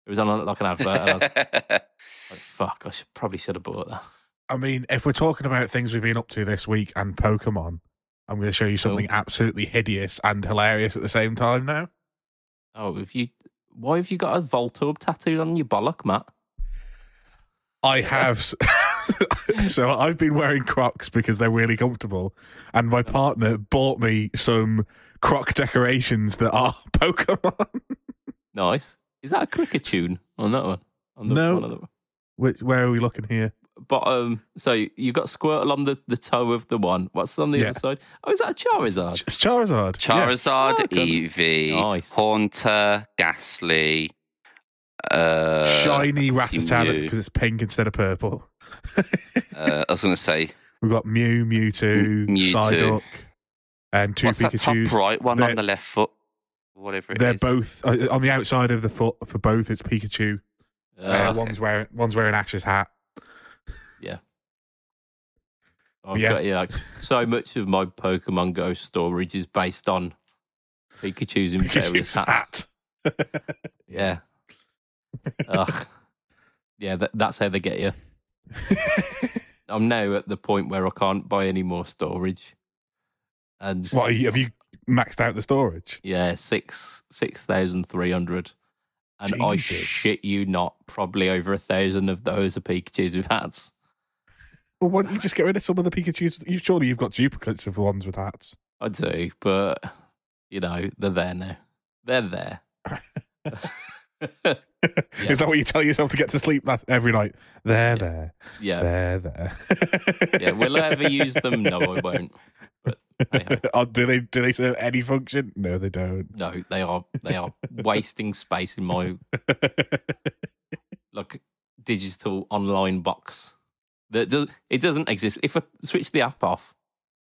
It was on like an advert, and I was like, "Fuck, I should, probably should have bought that." I mean, if we're talking about things we've been up to this week and Pokemon, I'm going to show you something absolutely hideous and hilarious at the same time now. Oh, if you, why have you got a Voltorb tattooed on your bollock, Matt? I have. so I've been wearing Crocs because they're really comfortable, and my partner bought me some Croc decorations that are Pokemon. Nice. Is that a cricket tune on that one? On the, No. one of the- Which where are we looking here? Bottom. So you got Squirtle on the, the toe of the one. What's on the Yeah. other side? Oh, is that a Charizard? It's Charizard. Yeah. Charizard, Oh, good. Eevee, Nice. Haunter, Gastly, uh, Shiny let's Rattata because it's pink instead of purple. Uh, I was going to say, We've got Mew, Mewtwo, M- Mewtwo. Psyduck, and two what's that top right one They're- on the left foot? Whatever it They're is. both uh, on the outside of the foot for both. It's Pikachu. Uh, Uh, One's wearing one's wearing Ash's hat. I've yeah. got yeah. Like, so much of my Pokemon Go storage is based on Pikachu's in various hats. hat. Yeah. Ugh. Yeah, that, that's how they get you. I'm now at the point where I can't buy any more storage, and what you, have you maxed out the storage? yeah, six six thousand three hundred, and I shit you not, probably over a thousand of those are Pikachu's with hats. Well, why don't you just get rid of some of the Pikachu's? You surely you've got duplicates of the ones with hats. I do, but you know they're there now. They're there. Yeah. Is that what you tell yourself to get to sleep that every night? They're there. yeah, They're there. yeah. Will I ever use them? No, I won't. But oh, do they do they serve any function? No, they don't. no, they are they are wasting space in my like digital online box that does it doesn't exist. If I switch the app off,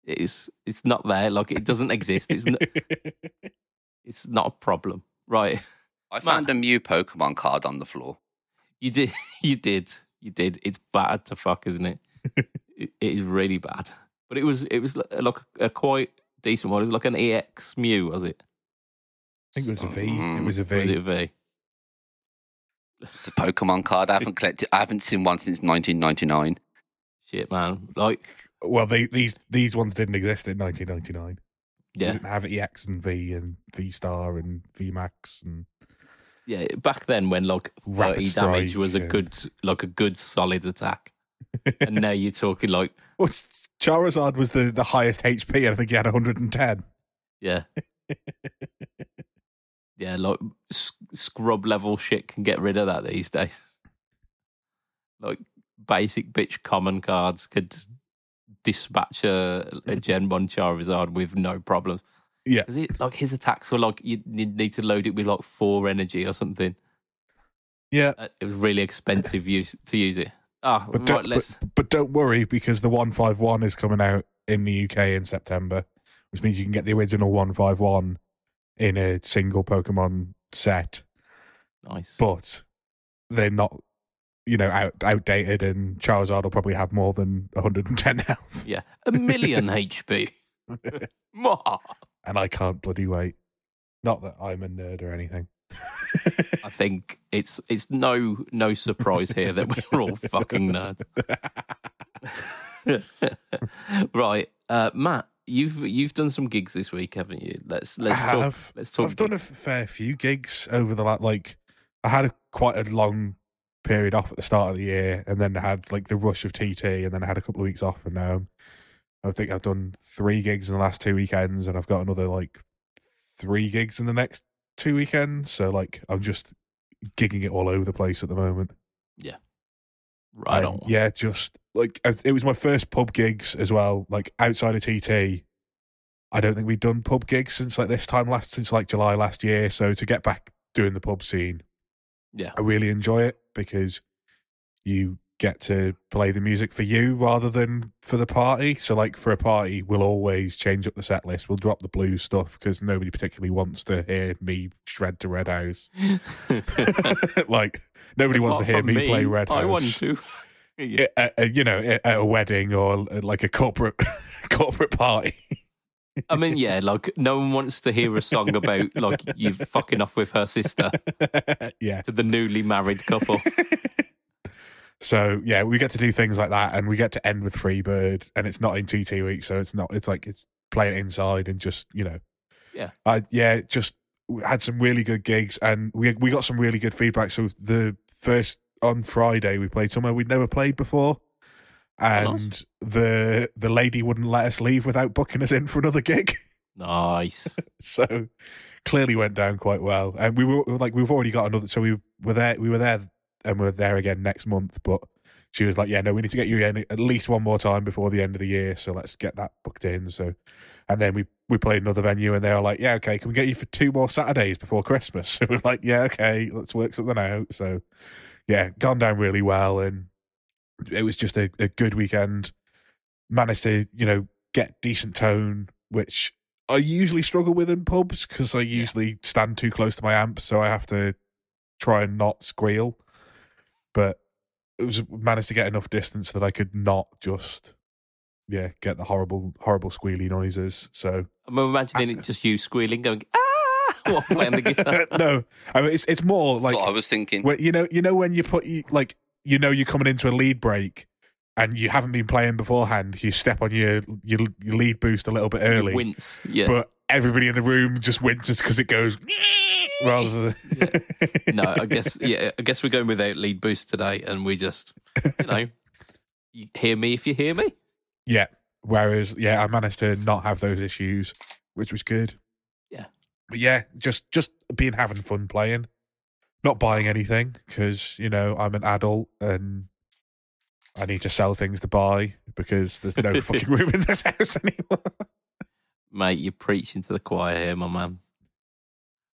it's it's not there. Like it doesn't exist. It's not, it's not a problem, right? I found a Mew Pokemon card on the floor. You did, you did, you did. It's bad to fuck, isn't it? it, it is really bad. But it was it was like a quite decent one. It was like an EX Mew, was it? I think it was a V. It Mm, was a V. Was it a V? It's a Pokemon card. I haven't collected. I haven't seen one since 1999. Shit, man. Like, Well, they, these these ones didn't exist in 1999. They yeah, didn't have EX and V and V Star and V Max and yeah. Back then, when like Rapid thirty damage strike, was a good, like a good solid attack, and now you're talking like, well, Charizard was the, the highest HP, and I think he had 110. yeah, yeah, like s- scrub level shit can get rid of that these days. Like basic bitch common cards could just dispatch a, a Gen One Charizard with no problems. Yeah. Because it like his attacks were like you need to load it with like four energy or something. Yeah, Uh, It was really expensive use to use it. Ah, but right, but, but don't worry because the 151 is coming out in the UK in September, which means you can get the original 151 in a single Pokemon set, Nice. but they're not, you know, out, outdated, and Charizard will probably have more than 110 health. yeah, a million HP. And I can't bloody wait. Not that I'm a nerd or anything. I think it's it's no no surprise here that we're all fucking nerds. right, uh, Matt, you've you've done some gigs this week, haven't you? Let's let's I talk. have. Let's talk. I've done a fair few gigs over the la- like. I had a, quite a long period off at the start of the year, and then I had like the rush of TT, and then I had a couple of weeks off, and now I think I've done three gigs in the last two weekends, and I've got another like three gigs in the next two weekends. So like I'm just gigging it all over the place at the moment. Right And, on. Yeah, just like it was my first pub gigs as well. Like outside of TT, I don't think we've done pub gigs since like this time last since like July last year. So to get back doing the pub scene, Yeah. I really enjoy it because you get to play the music for you rather than for the party. So like for a party, we'll always change up the set list. We'll drop the blues stuff because nobody particularly wants to hear me shred to Red House. like nobody wants to hear from me, play Red House I want to. Yeah. at, at, you know, at a wedding or like a corporate corporate party. I mean, yeah, like no one wants to hear a song about like you fucking off with her sister yeah. to the newly married couple. So yeah, we get to do things like that, and we get to end with Freebird, and it's not in two TT week, so it's not. It's like it's playing it inside and just you know. Yeah. I yeah, just had some really good gigs, and we we got some really good feedback. So the first on Friday, we played somewhere we'd never played before, oh, and nice. the the lady wouldn't let us leave without booking us in for another gig. Nice. so clearly went down quite well. And we were like, we've already got another. So we were there. We were there, and we're there again next month. But she was like, "Yeah, no, we need to get you in at least one more time before the end of the year. So let's get that booked in." So, and then we we played another venue, and they were like, "Yeah, okay, can we get you for two more Saturdays before Christmas?" So we're like, "Yeah, okay, let's work something out." So, yeah, gone down really well, and it was just a, a good weekend. Managed to you know get decent tone, which I usually struggle with in pubs because I usually stand too close to my amp, so I have to try and not squeal. But it was managed to get enough distance that I could not just yeah get the horrible horrible squealy noises. So I'm imagining it just you squealing, going ah, while playing the guitar. no, I mean it's it's more That's like what I was thinking. Well, you know, you know when you put you like you know you're coming into a lead break and you haven't been playing beforehand. You step on your your, your lead boost a little bit You early, wince. Yeah. but everybody in the room just winces because it goes rather than no, I guess yeah. I guess we're going without lead boost today, and we just you know, you hear me if you hear me. yeah. Whereas, yeah, I managed to not have those issues, which was good. Yeah. but yeah, just just being having fun playing, not buying anything because you know I'm an adult and I need to sell things to buy because there's no fucking room in this house anymore. Mate, you're preaching to the choir here, my man.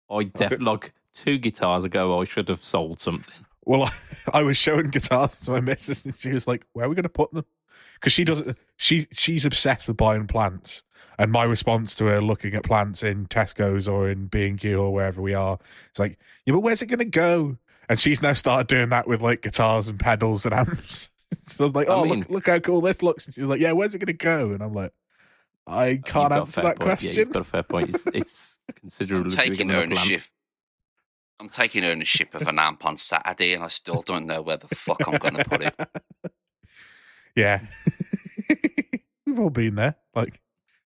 I def like two guitars ago. I should have sold something. Well, I, I was showing guitars to my missus, and she was like, "Where are we going to put them?" Because she doesn't. She she's obsessed with buying plants, and my response to her looking at plants in Tesco's or in B and Q or wherever we are, it's like, "Yeah, but where's it going to go?" And she's now started doing that with like guitars and pedals and amps. so I'm like, I "Oh, mean- look look how cool this looks!" And she's like, "Yeah, where's it going to go?" And I'm like, "I can't answer that point. Yeah, question." you've got a fair point. It's, it's I'm considerably taking bigger than a plant. ownership. I'm taking ownership of an amp on Saturday, and I still don't know where the fuck I'm going to put it. yeah, we've all been there. Like,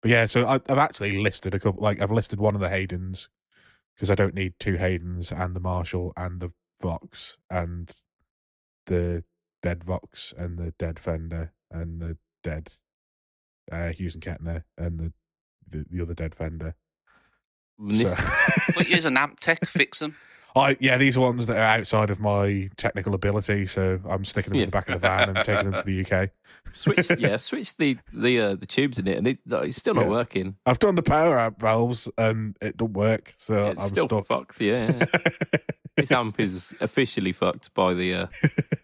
but yeah, so I, I've actually listed a couple. Like, I've listed one of the Haydens because I don't need two Haydens and the Marshall and the Vox and the dead Vox and the dead Fender and the dead uh, Hughes and Kettner and the the, the other dead Fender. So- But use an amp tech, fix them. I yeah, these are ones that are outside of my technical ability, so I'm sticking them in the back of the van and taking them to the UK. switch, yeah, switch the the uh, the tubes in it, and it, it's still not Yeah. working. I've done the power amp valves and it don't work, so it's I'm still stuck. fucked. Yeah, this amp is officially fucked by the uh,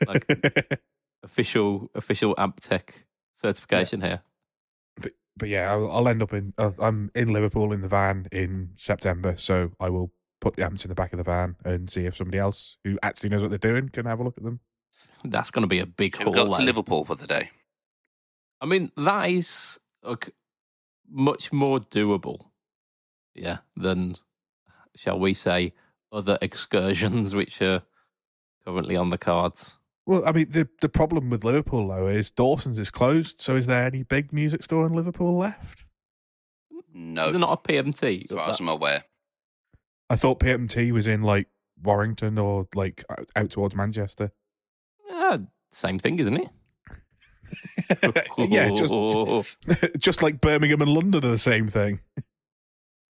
like official official amp tech certification here. But yeah, I'll, I'll end up in. Uh, I'm in Liverpool in the van in September, so I will put the amps in the back of the van and see if somebody else who actually knows what they're doing can have a look at them. That's going to be a big We haul. got to. Liverpool for the day. I mean, that is like much more doable, yeah, than shall we say other excursions which are currently on the cards. Well, I mean, the the problem with Liverpool though is Dawson's is closed. So, is there any big music store in Liverpool left? No, Is there not a PMT? as far as I'm aware. I thought PMT was in like Warrington or like out- out towards Manchester. Yeah, same thing, isn't it? yeah, just just like Birmingham and London are the same thing.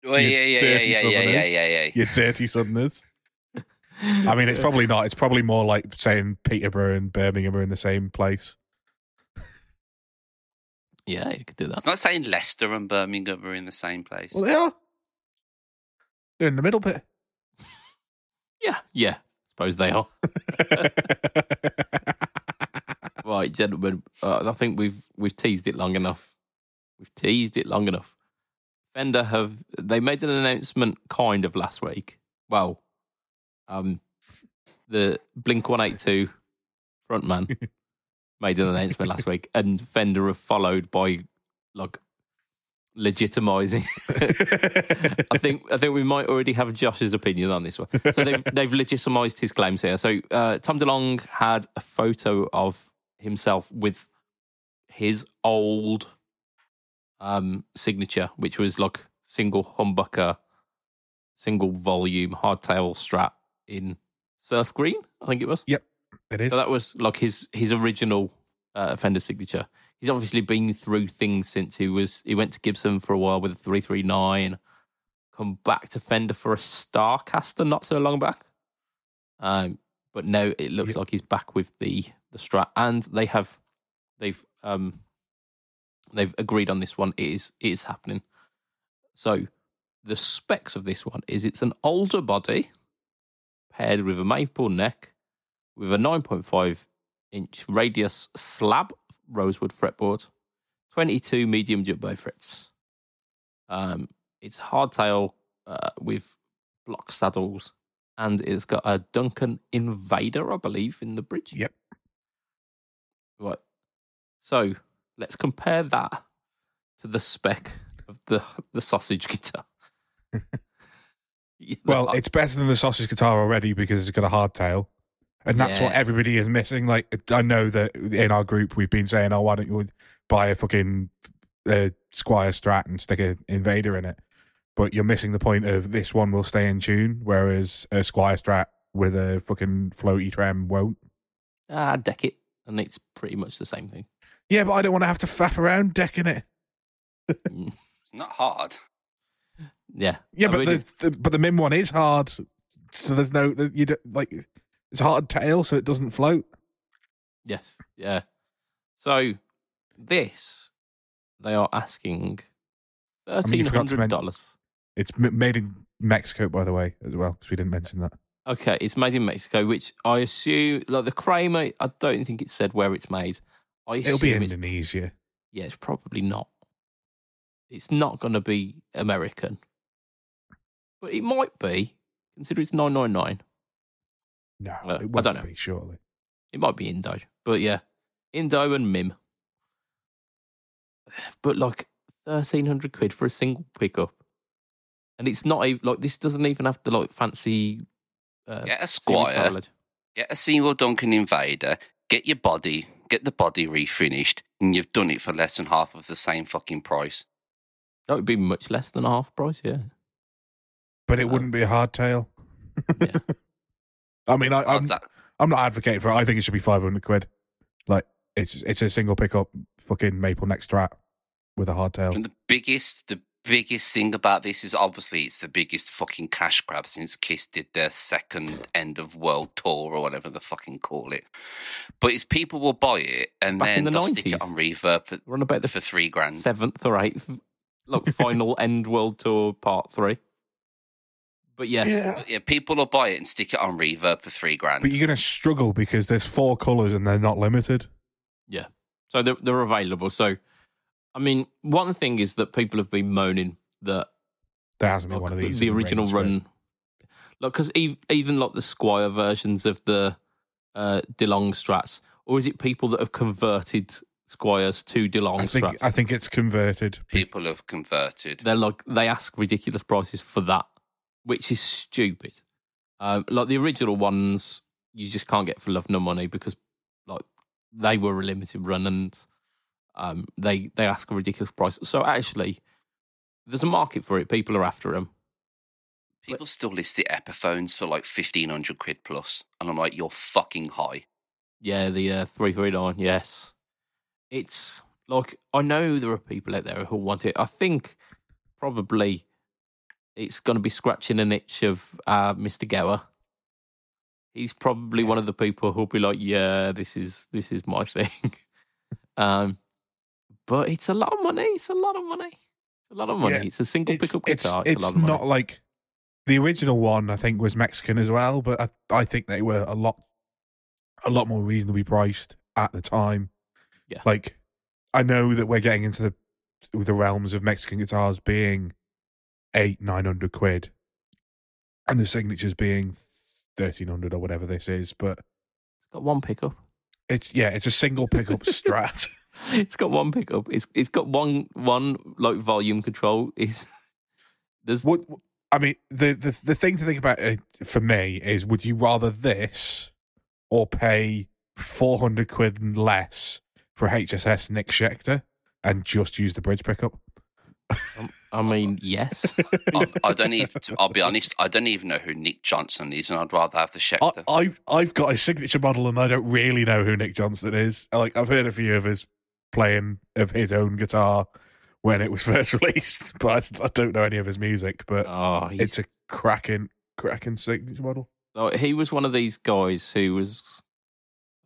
Oh, You yeah, yeah, yeah, dirty yeah, yeah, yeah, yeah, yeah. You dirty Southerners. I mean, it's probably not. It's probably more like saying Peterborough and Birmingham are in the same place. yeah, you could do that. It's not saying Leicester and Birmingham are in the same place. Well, they are. They're in the middle bit. Yeah, yeah. Suppose they are. Right, gentlemen. Uh, I think we've we've teased it long enough. We've teased it long enough. Fender have they made an announcement kind of last week. Well, um, the Blink One Eight Two frontman made an announcement last week, and Fender have followed by like legitimizing. I think I think we might already have Josh's opinion on this one. So they've they've legitimized his claims here. So uh, Tom DeLonge had a photo of himself with his old um, signature, which was like single humbucker, single volume hardtail strat in surf green. I think it was. Yep, it is. So that was like his his original uh, Fender signature. He's obviously been through things since he was he went to Gibson for a while with a three three nine, come back to Fender for a Starcaster not so long back. Um, but now it looks Yeah. like he's back with the the Strat, and they have they've um they've agreed on this one. It is it is happening. So the specs of this one is it's an alder body paired with a maple neck with a 9.5 inch radius slab rosewood fretboard, 22 medium jumbo frets. Um, it's hardtail uh, with block saddles, and it's got a Duncan Invader, I believe, in the bridge. Yep. Right. So let's compare that to the spec of the the sausage guitar. You know, Well, it's better than the sausage guitar already because it's got a hardtail. And that's what everybody is missing. Like, I know that in our group we've been saying, oh, why don't you buy a fucking uh, Squier Strat and stick an Invader in it? But you're missing the point of this one will stay in tune, whereas a Squier Strat with a fucking floaty trem won't. ah, deck it, and it's pretty much the same thing. Yeah, but I don't want to have to faff around decking it. Mm, It's not hard. Yeah, Yeah, I but really- the, the but the Mim one is hard, so there's no you don't like it's a hard tail, so it doesn't float. Yes, yeah. So this they are asking thirteen you forgot to hundred dollars. It's made in Mexico, by the way, as well, because we didn't mention that. Okay, it's made in Mexico, which I assume like the Kramer. I don't think it said where it's made. I It'll be assume it's, Indonesia. yeah, it's probably not. It's not going to be American, but it might be. Consider it's nine nine nine. No, Uh, I it won't don't know. be, surely. It might be Indo, but yeah, Indo and Mim. But like thirteen hundred quid for a single pickup, and it's not even like this. Doesn't even have the like fancy. Uh, Get a series Squier, get a single Duncan Invader, get your body, get the body refinished, and you've done it for less than half of the same fucking price. That would be much less than half price. Yeah, But it Uh, wouldn't be a hardtail. Yeah. I mean, I, Oh, I'm, that- I'm not advocating for it. I think it should be 500 quid. Like, it's it's a single pickup fucking maple neck strat with a hardtail. And the biggest, the biggest thing about this is obviously it's the biggest fucking cash grab since Kiss did their second end of world tour or whatever the fucking call it. But it's people will buy it and Back then the they'll stick it on reverb for, we're on about the for three grand. seventh or eighth, like final end world tour part three. But yes, But yeah, people will buy it and stick it on reverb for three grand. But you're going to struggle because there's four colours and they're not limited. Yeah, so they're, they're available. So, I mean, one thing is that people have been moaning that There hasn't been like, one of these. the in original range for it. run, like because even, even like the Squier versions of the uh, DeLonge Strats, or is it people that have converted Squiers to DeLonge I think Strats? I think it's converted. people have converted. they're like they ask ridiculous prices for that, which is stupid. Um, like the original ones, you just can't get for love nor money because like they were a limited run and um, they they ask a ridiculous price. So actually, there's a market for it. People are after them. People still list the Epiphones for like fifteen hundred quid plus, and I'm like, you're fucking high. Yeah, the uh, three three nine. Yes, it's like I know there are people out there who want it. I think probably it's going to be scratching an itch of uh, Mr. Gower. He's probably one of the people who'll be like, "Yeah, this is this is my thing." um, but it's a lot of money. It's a lot of money. It's a lot of money. Yeah, it's a single It's, pickup it's, guitar. It's, it's a lot of money. not like the original one. I think was Mexican as well, but I, I think they were a lot, a lot more reasonably priced at the time. Yeah. like I know that we're getting into the the realms of Mexican guitars being eight nine hundred quid, and the signatures being thirteen hundred or whatever this is. But It's got one pickup. it's yeah, it's a single pickup Strat. it's got one pickup. It's it's got one one like volume control. Is there's What I mean, the the the thing to think about uh, for me is: would you rather this or pay four hundred quid and less for HSS Nick Schecter and just use the bridge pickup? Um, I mean, yes. I, I don't even. I'll be honest. I don't even know who Nick Johnston is, and I'd rather have the I, Schecter. I I've got a signature model, and I don't really know who Nick Johnston is. Like I've heard a few of his playing of his own guitar when it was first released, but I, I don't know any of his music. But Oh, it's a cracking, cracking signature model. like, he was one of these guys who was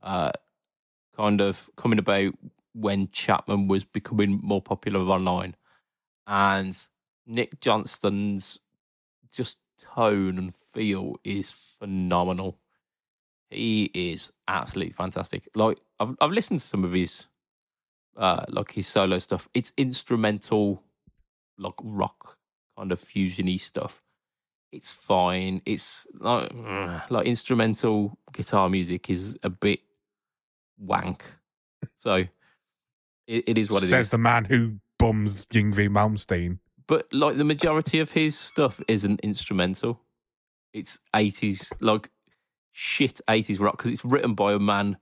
uh, kind of coming about when Chapman was becoming more popular online, and Nick Johnston's just tone and feel is phenomenal. He is absolutely fantastic. Like I've I've listened to some of his uh like his solo stuff. It's instrumental like rock kind of fusiony stuff. It's fine. It's like like instrumental guitar music is a bit wank. So it, it is what it is. Says the man who bums Yngwie Malmsteen. but like the majority of his stuff isn't instrumental. It's eighties, like shit eighties rock because it's written by a man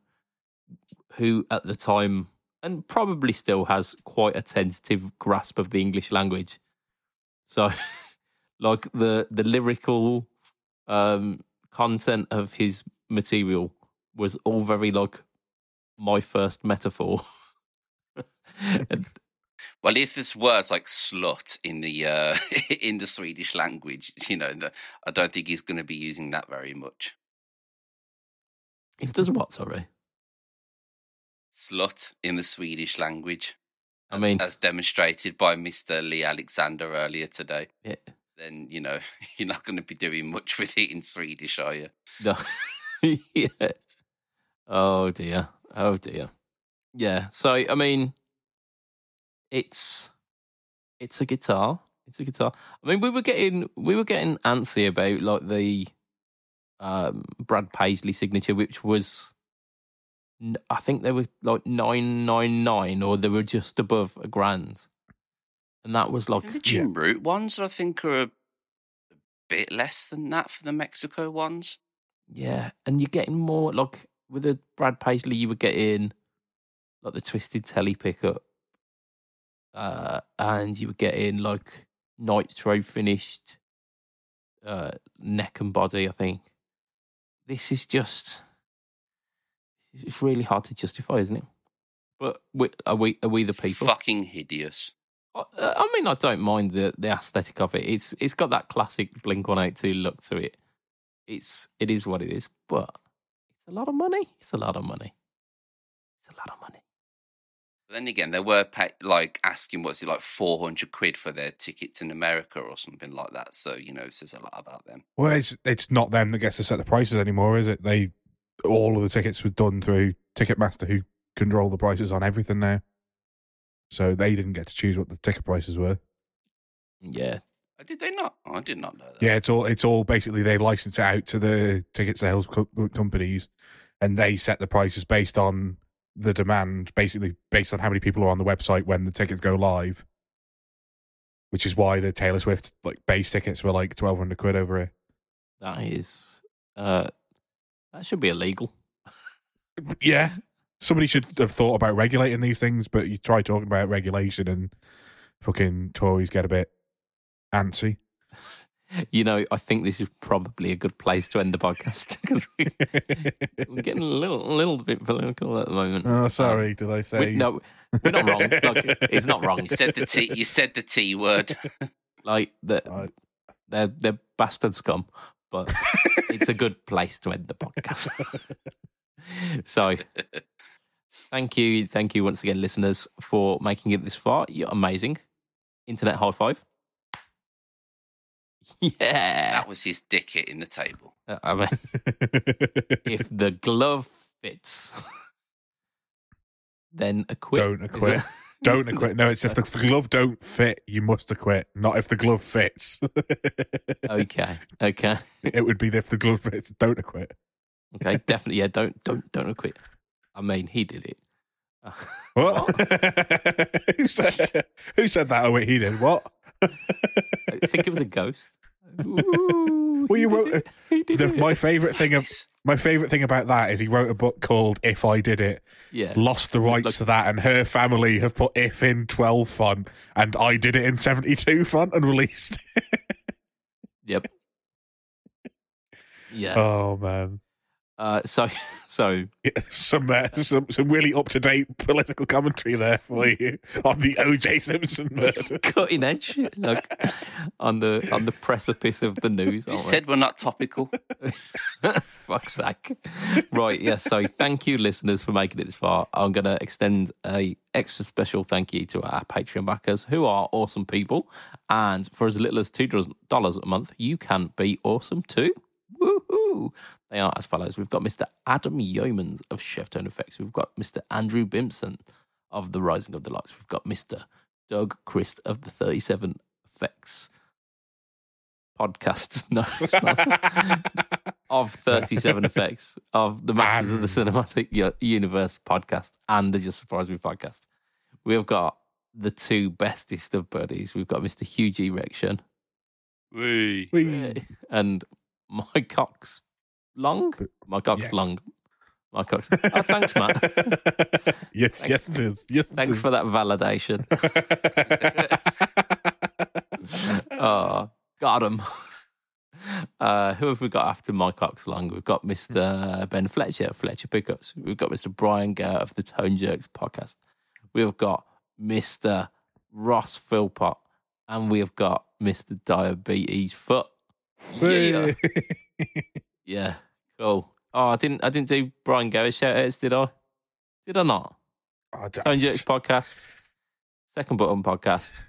who, at the time, and probably still has quite a tentative grasp of the English language. So, like the the lyrical um, content of his material was all very like my first metaphor. and Well, if there's words like slut in the uh, in the Swedish language, you know, the- I don't think he's going to be using that very much. if there's what, sorry. Slut in the Swedish language. I mean- as demonstrated by Mister Lee Alexander earlier today. Yeah. Then you know you're not going to be doing much with it in Swedish, are you? No. yeah. Oh dear. Oh dear. Yeah. So I mean, it's it's a guitar. It's a guitar. I mean, we were getting we were getting antsy about like the um, Brad Paisley signature, which was I think they were like nine nine nine, or they were just above a grand, and that was like the Jim Root ones, I think, are a bit less than that for the Mexico ones. Yeah, and you're getting more like with the Brad Paisley, you were getting like the twisted telly pickup, uh, and you were getting like nitro finished uh, neck and body. I think this is just it's really hard to justify, isn't it? But we, are we are we the people? Fucking hideous. Uh, I mean, I don't mind the the aesthetic of it. It's it's got that classic Blink One Eight Two look to it. It's it is what it is, but it's a lot of money. It's a lot of money. It's a lot of money. But then again, they were pay- like asking, what's it like, 400 quid for their tickets in America or something like that. So, you know, it says a lot about them. Well, it's it's not them that gets to set the prices anymore, is it? They all of the tickets were done through Ticketmaster, who control the prices on everything now. So they didn't get to choose what the ticket prices were. Yeah, did they not? Oh, I did not know that. Yeah, it's all it's all basically they license it out to the ticket sales co- companies, and they set the prices based on the demand, basically based on how many people are on the website when the tickets go live. Which is why the Taylor Swift like base tickets were like twelve hundred quid over here. that is uh, that should be illegal. Yeah, somebody should have thought about regulating these things, but you try talking about regulation and fucking Tories get a bit antsy. You know, I think this is probably a good place to end the podcast because we, we're getting a little a little bit political at the moment. oh, um, sorry, did I say? We, no, we're not wrong. Like, it's not wrong. You said the T. You said the T word. Like the, Right. they're they're bastard scum, but it's a good place to end the podcast. so, thank you, thank you once again, listeners, for making it this far. You're amazing. Internet high five. Yeah, That was his dick hitting the table. Uh, I mean, if the glove fits, then acquit. Don't acquit. it- don't acquit. No, it's if the glove don't fit, you must acquit. Not if the glove fits. okay, okay, it would be if the glove fits. Don't acquit. okay. Definitely, yeah. Don't don't don't acquit. I mean, he did it. What? who said? Who said that? Oh wait, he did. What? I think it was a ghost. Ooh, Well, you wrote. Uh, he The, my favorite thing of my favorite thing about that is he wrote a book called "If I Did It." yeah. Lost the rights Look- to that, and her family have put "If" in twelve font, and I did it in seventy-two font and released. Yep. Yeah. oh man, Uh, so, so Yeah, some, uh, some some really up-to-date political commentary there for you on the O.J. Simpson murder. cutting edge, like on the on the precipice of the news. You aren't we? said we're not topical. Fuck's sake. Right, yes. So thank you, listeners, for making it this far. I'm going to extend a extra special thank you to our Patreon backers, who are awesome people. And for as little as $2 a month, you can be awesome too. Woohoo! They are as follows. We've got Mr. Adam Yeomans of Cheftone Effects. We've got Mr. Andrew Bimson of The Rising of the Lights. We've got Mr. Doug Christ of the 37 Effects podcast. No, it's not of 37 effects of the Masters of the um. Cinematic Universe podcast and the Just Surprise Me podcast. We've got the two bestest of buddies. We've got Mr. Hugh Erection Wee. Whee. and my cock's long. My cock's Yes. long. My cock's. Oh, thanks, Matt. yes, yes, it is. Yes, Thanks for that validation. oh, got him. Uh, who have we got after my cock's long? We've got Mr. Ben Fletcher, of Fletcher Pickups. We've got Mr. Brian Gare of the Tone Jerks podcast. We've got Mr. Ross Philpott, and we've got Mr. Diabetes Foot. Yeah, yeah, cool. Oh, I didn't, I didn't do Brian Gare shout outs, did I? Did I not? Oh, d- Tone Jerks podcast, Second Button podcast,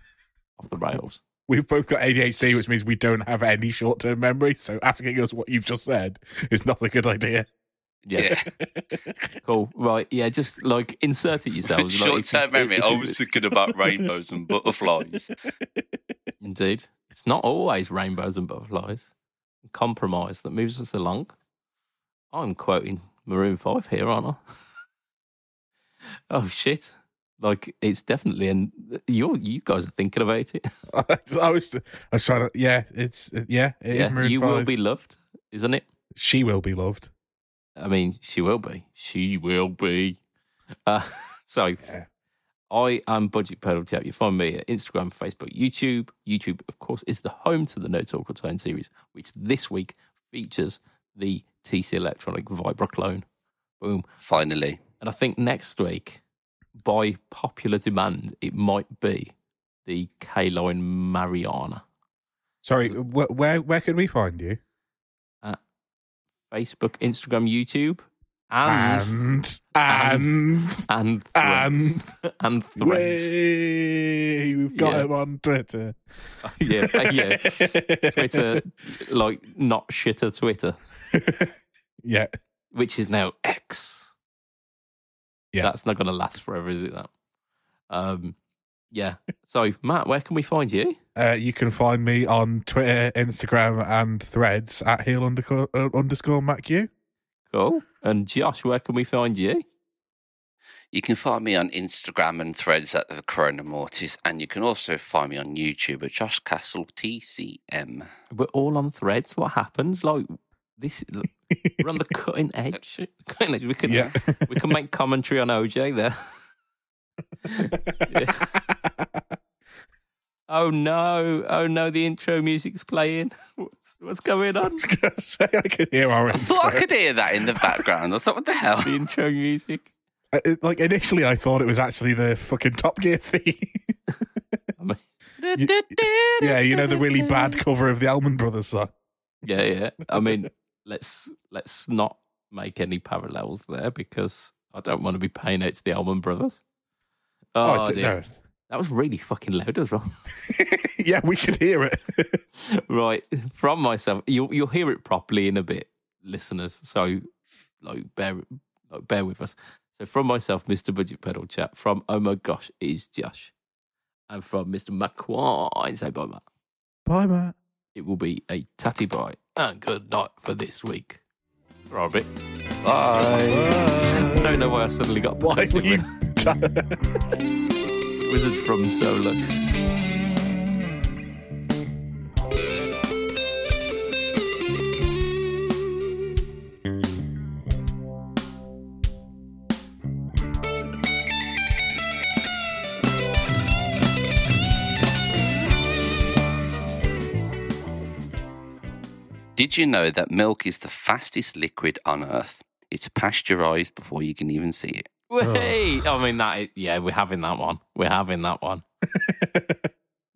off the rails. We've both got ADHD, which means we don't have any short term memory. So asking us what you've just said is not a good idea. Yeah, Yeah. cool. Right, yeah, just like insert it yourselves. like, Short if you- term memory. I was thinking about rainbows and butterflies. Indeed, it's not always rainbows and butterflies. Compromise that moves us along. I'm quoting Maroon Five here, aren't I? oh shit! Like it's definitely, and you you guys are thinking about it. I was, I was trying to, yeah, it's, yeah, it is yeah, Maroon you will be loved, isn't it? She will be loved. I mean, she will be. She will be. Uh, so, Yeah. I am Budget Pedal Chap. You find me at Instagram, Facebook, YouTube. YouTube, of course, is the home to the No Talk or Tone series, which this week features the TC Electronic Vibra clone. Boom. Finally. And I think next week, by popular demand, it might be the Caline Mariana. Sorry, wh- where where can we find you? At Facebook, Instagram, YouTube, and And and and threads. and, threads. Way, we've got Yeah. him on Twitter. yeah, uh, yeah. Twitter, like not shitter Twitter, yeah, which is now X. Yeah. that's not going to last forever, is it? That. Um, yeah. So, Matt, where can we find you? uh, you can find me on Twitter, Instagram, and Threads at heel underscore uh, underscore MacU. Cool. And Josh, where can we find you? You can find me on Instagram and threads at the Corona Mortis, and you can also find me on YouTube at Josh Castle TCM. We're all on Threads. What happens? Like this, we're on the cutting edge. Cutting edge. We can Yeah. we can make commentary on OJ there. Oh no! Oh no! The intro music's playing. What's, what's going on? Say I can hear our I thought I could hear that in the background. I was like, what the hell? The intro music. It- Like initially, I thought it was actually the fucking Top Gear theme. I mean, yeah, you know the really bad cover of the Allman Brothers song. yeah, yeah. I mean, let's let's not make any parallels there because I don't want to be paying out to the Allman Brothers. Oh, I d- dear. no. that was really fucking loud as well. yeah, we could hear it. right from myself, you'll you'll hear it properly in a bit, listeners. So, like, bear like, bear with us. So, from myself, Mr. Budget Pedal Chap. From oh my gosh, it is Josh, and from Mr. McQuine. Say bye, Matt. Bye, Matt. It will be a tatty bye and good night for this week. Robert. Bye. I don't know why I suddenly got Why were you? with Wizard from Solo. Did you know that milk is the fastest liquid on Earth? It's pasteurized before you can even see it. Wait, oh. I mean that. Yeah, we're having that one. We're having that one.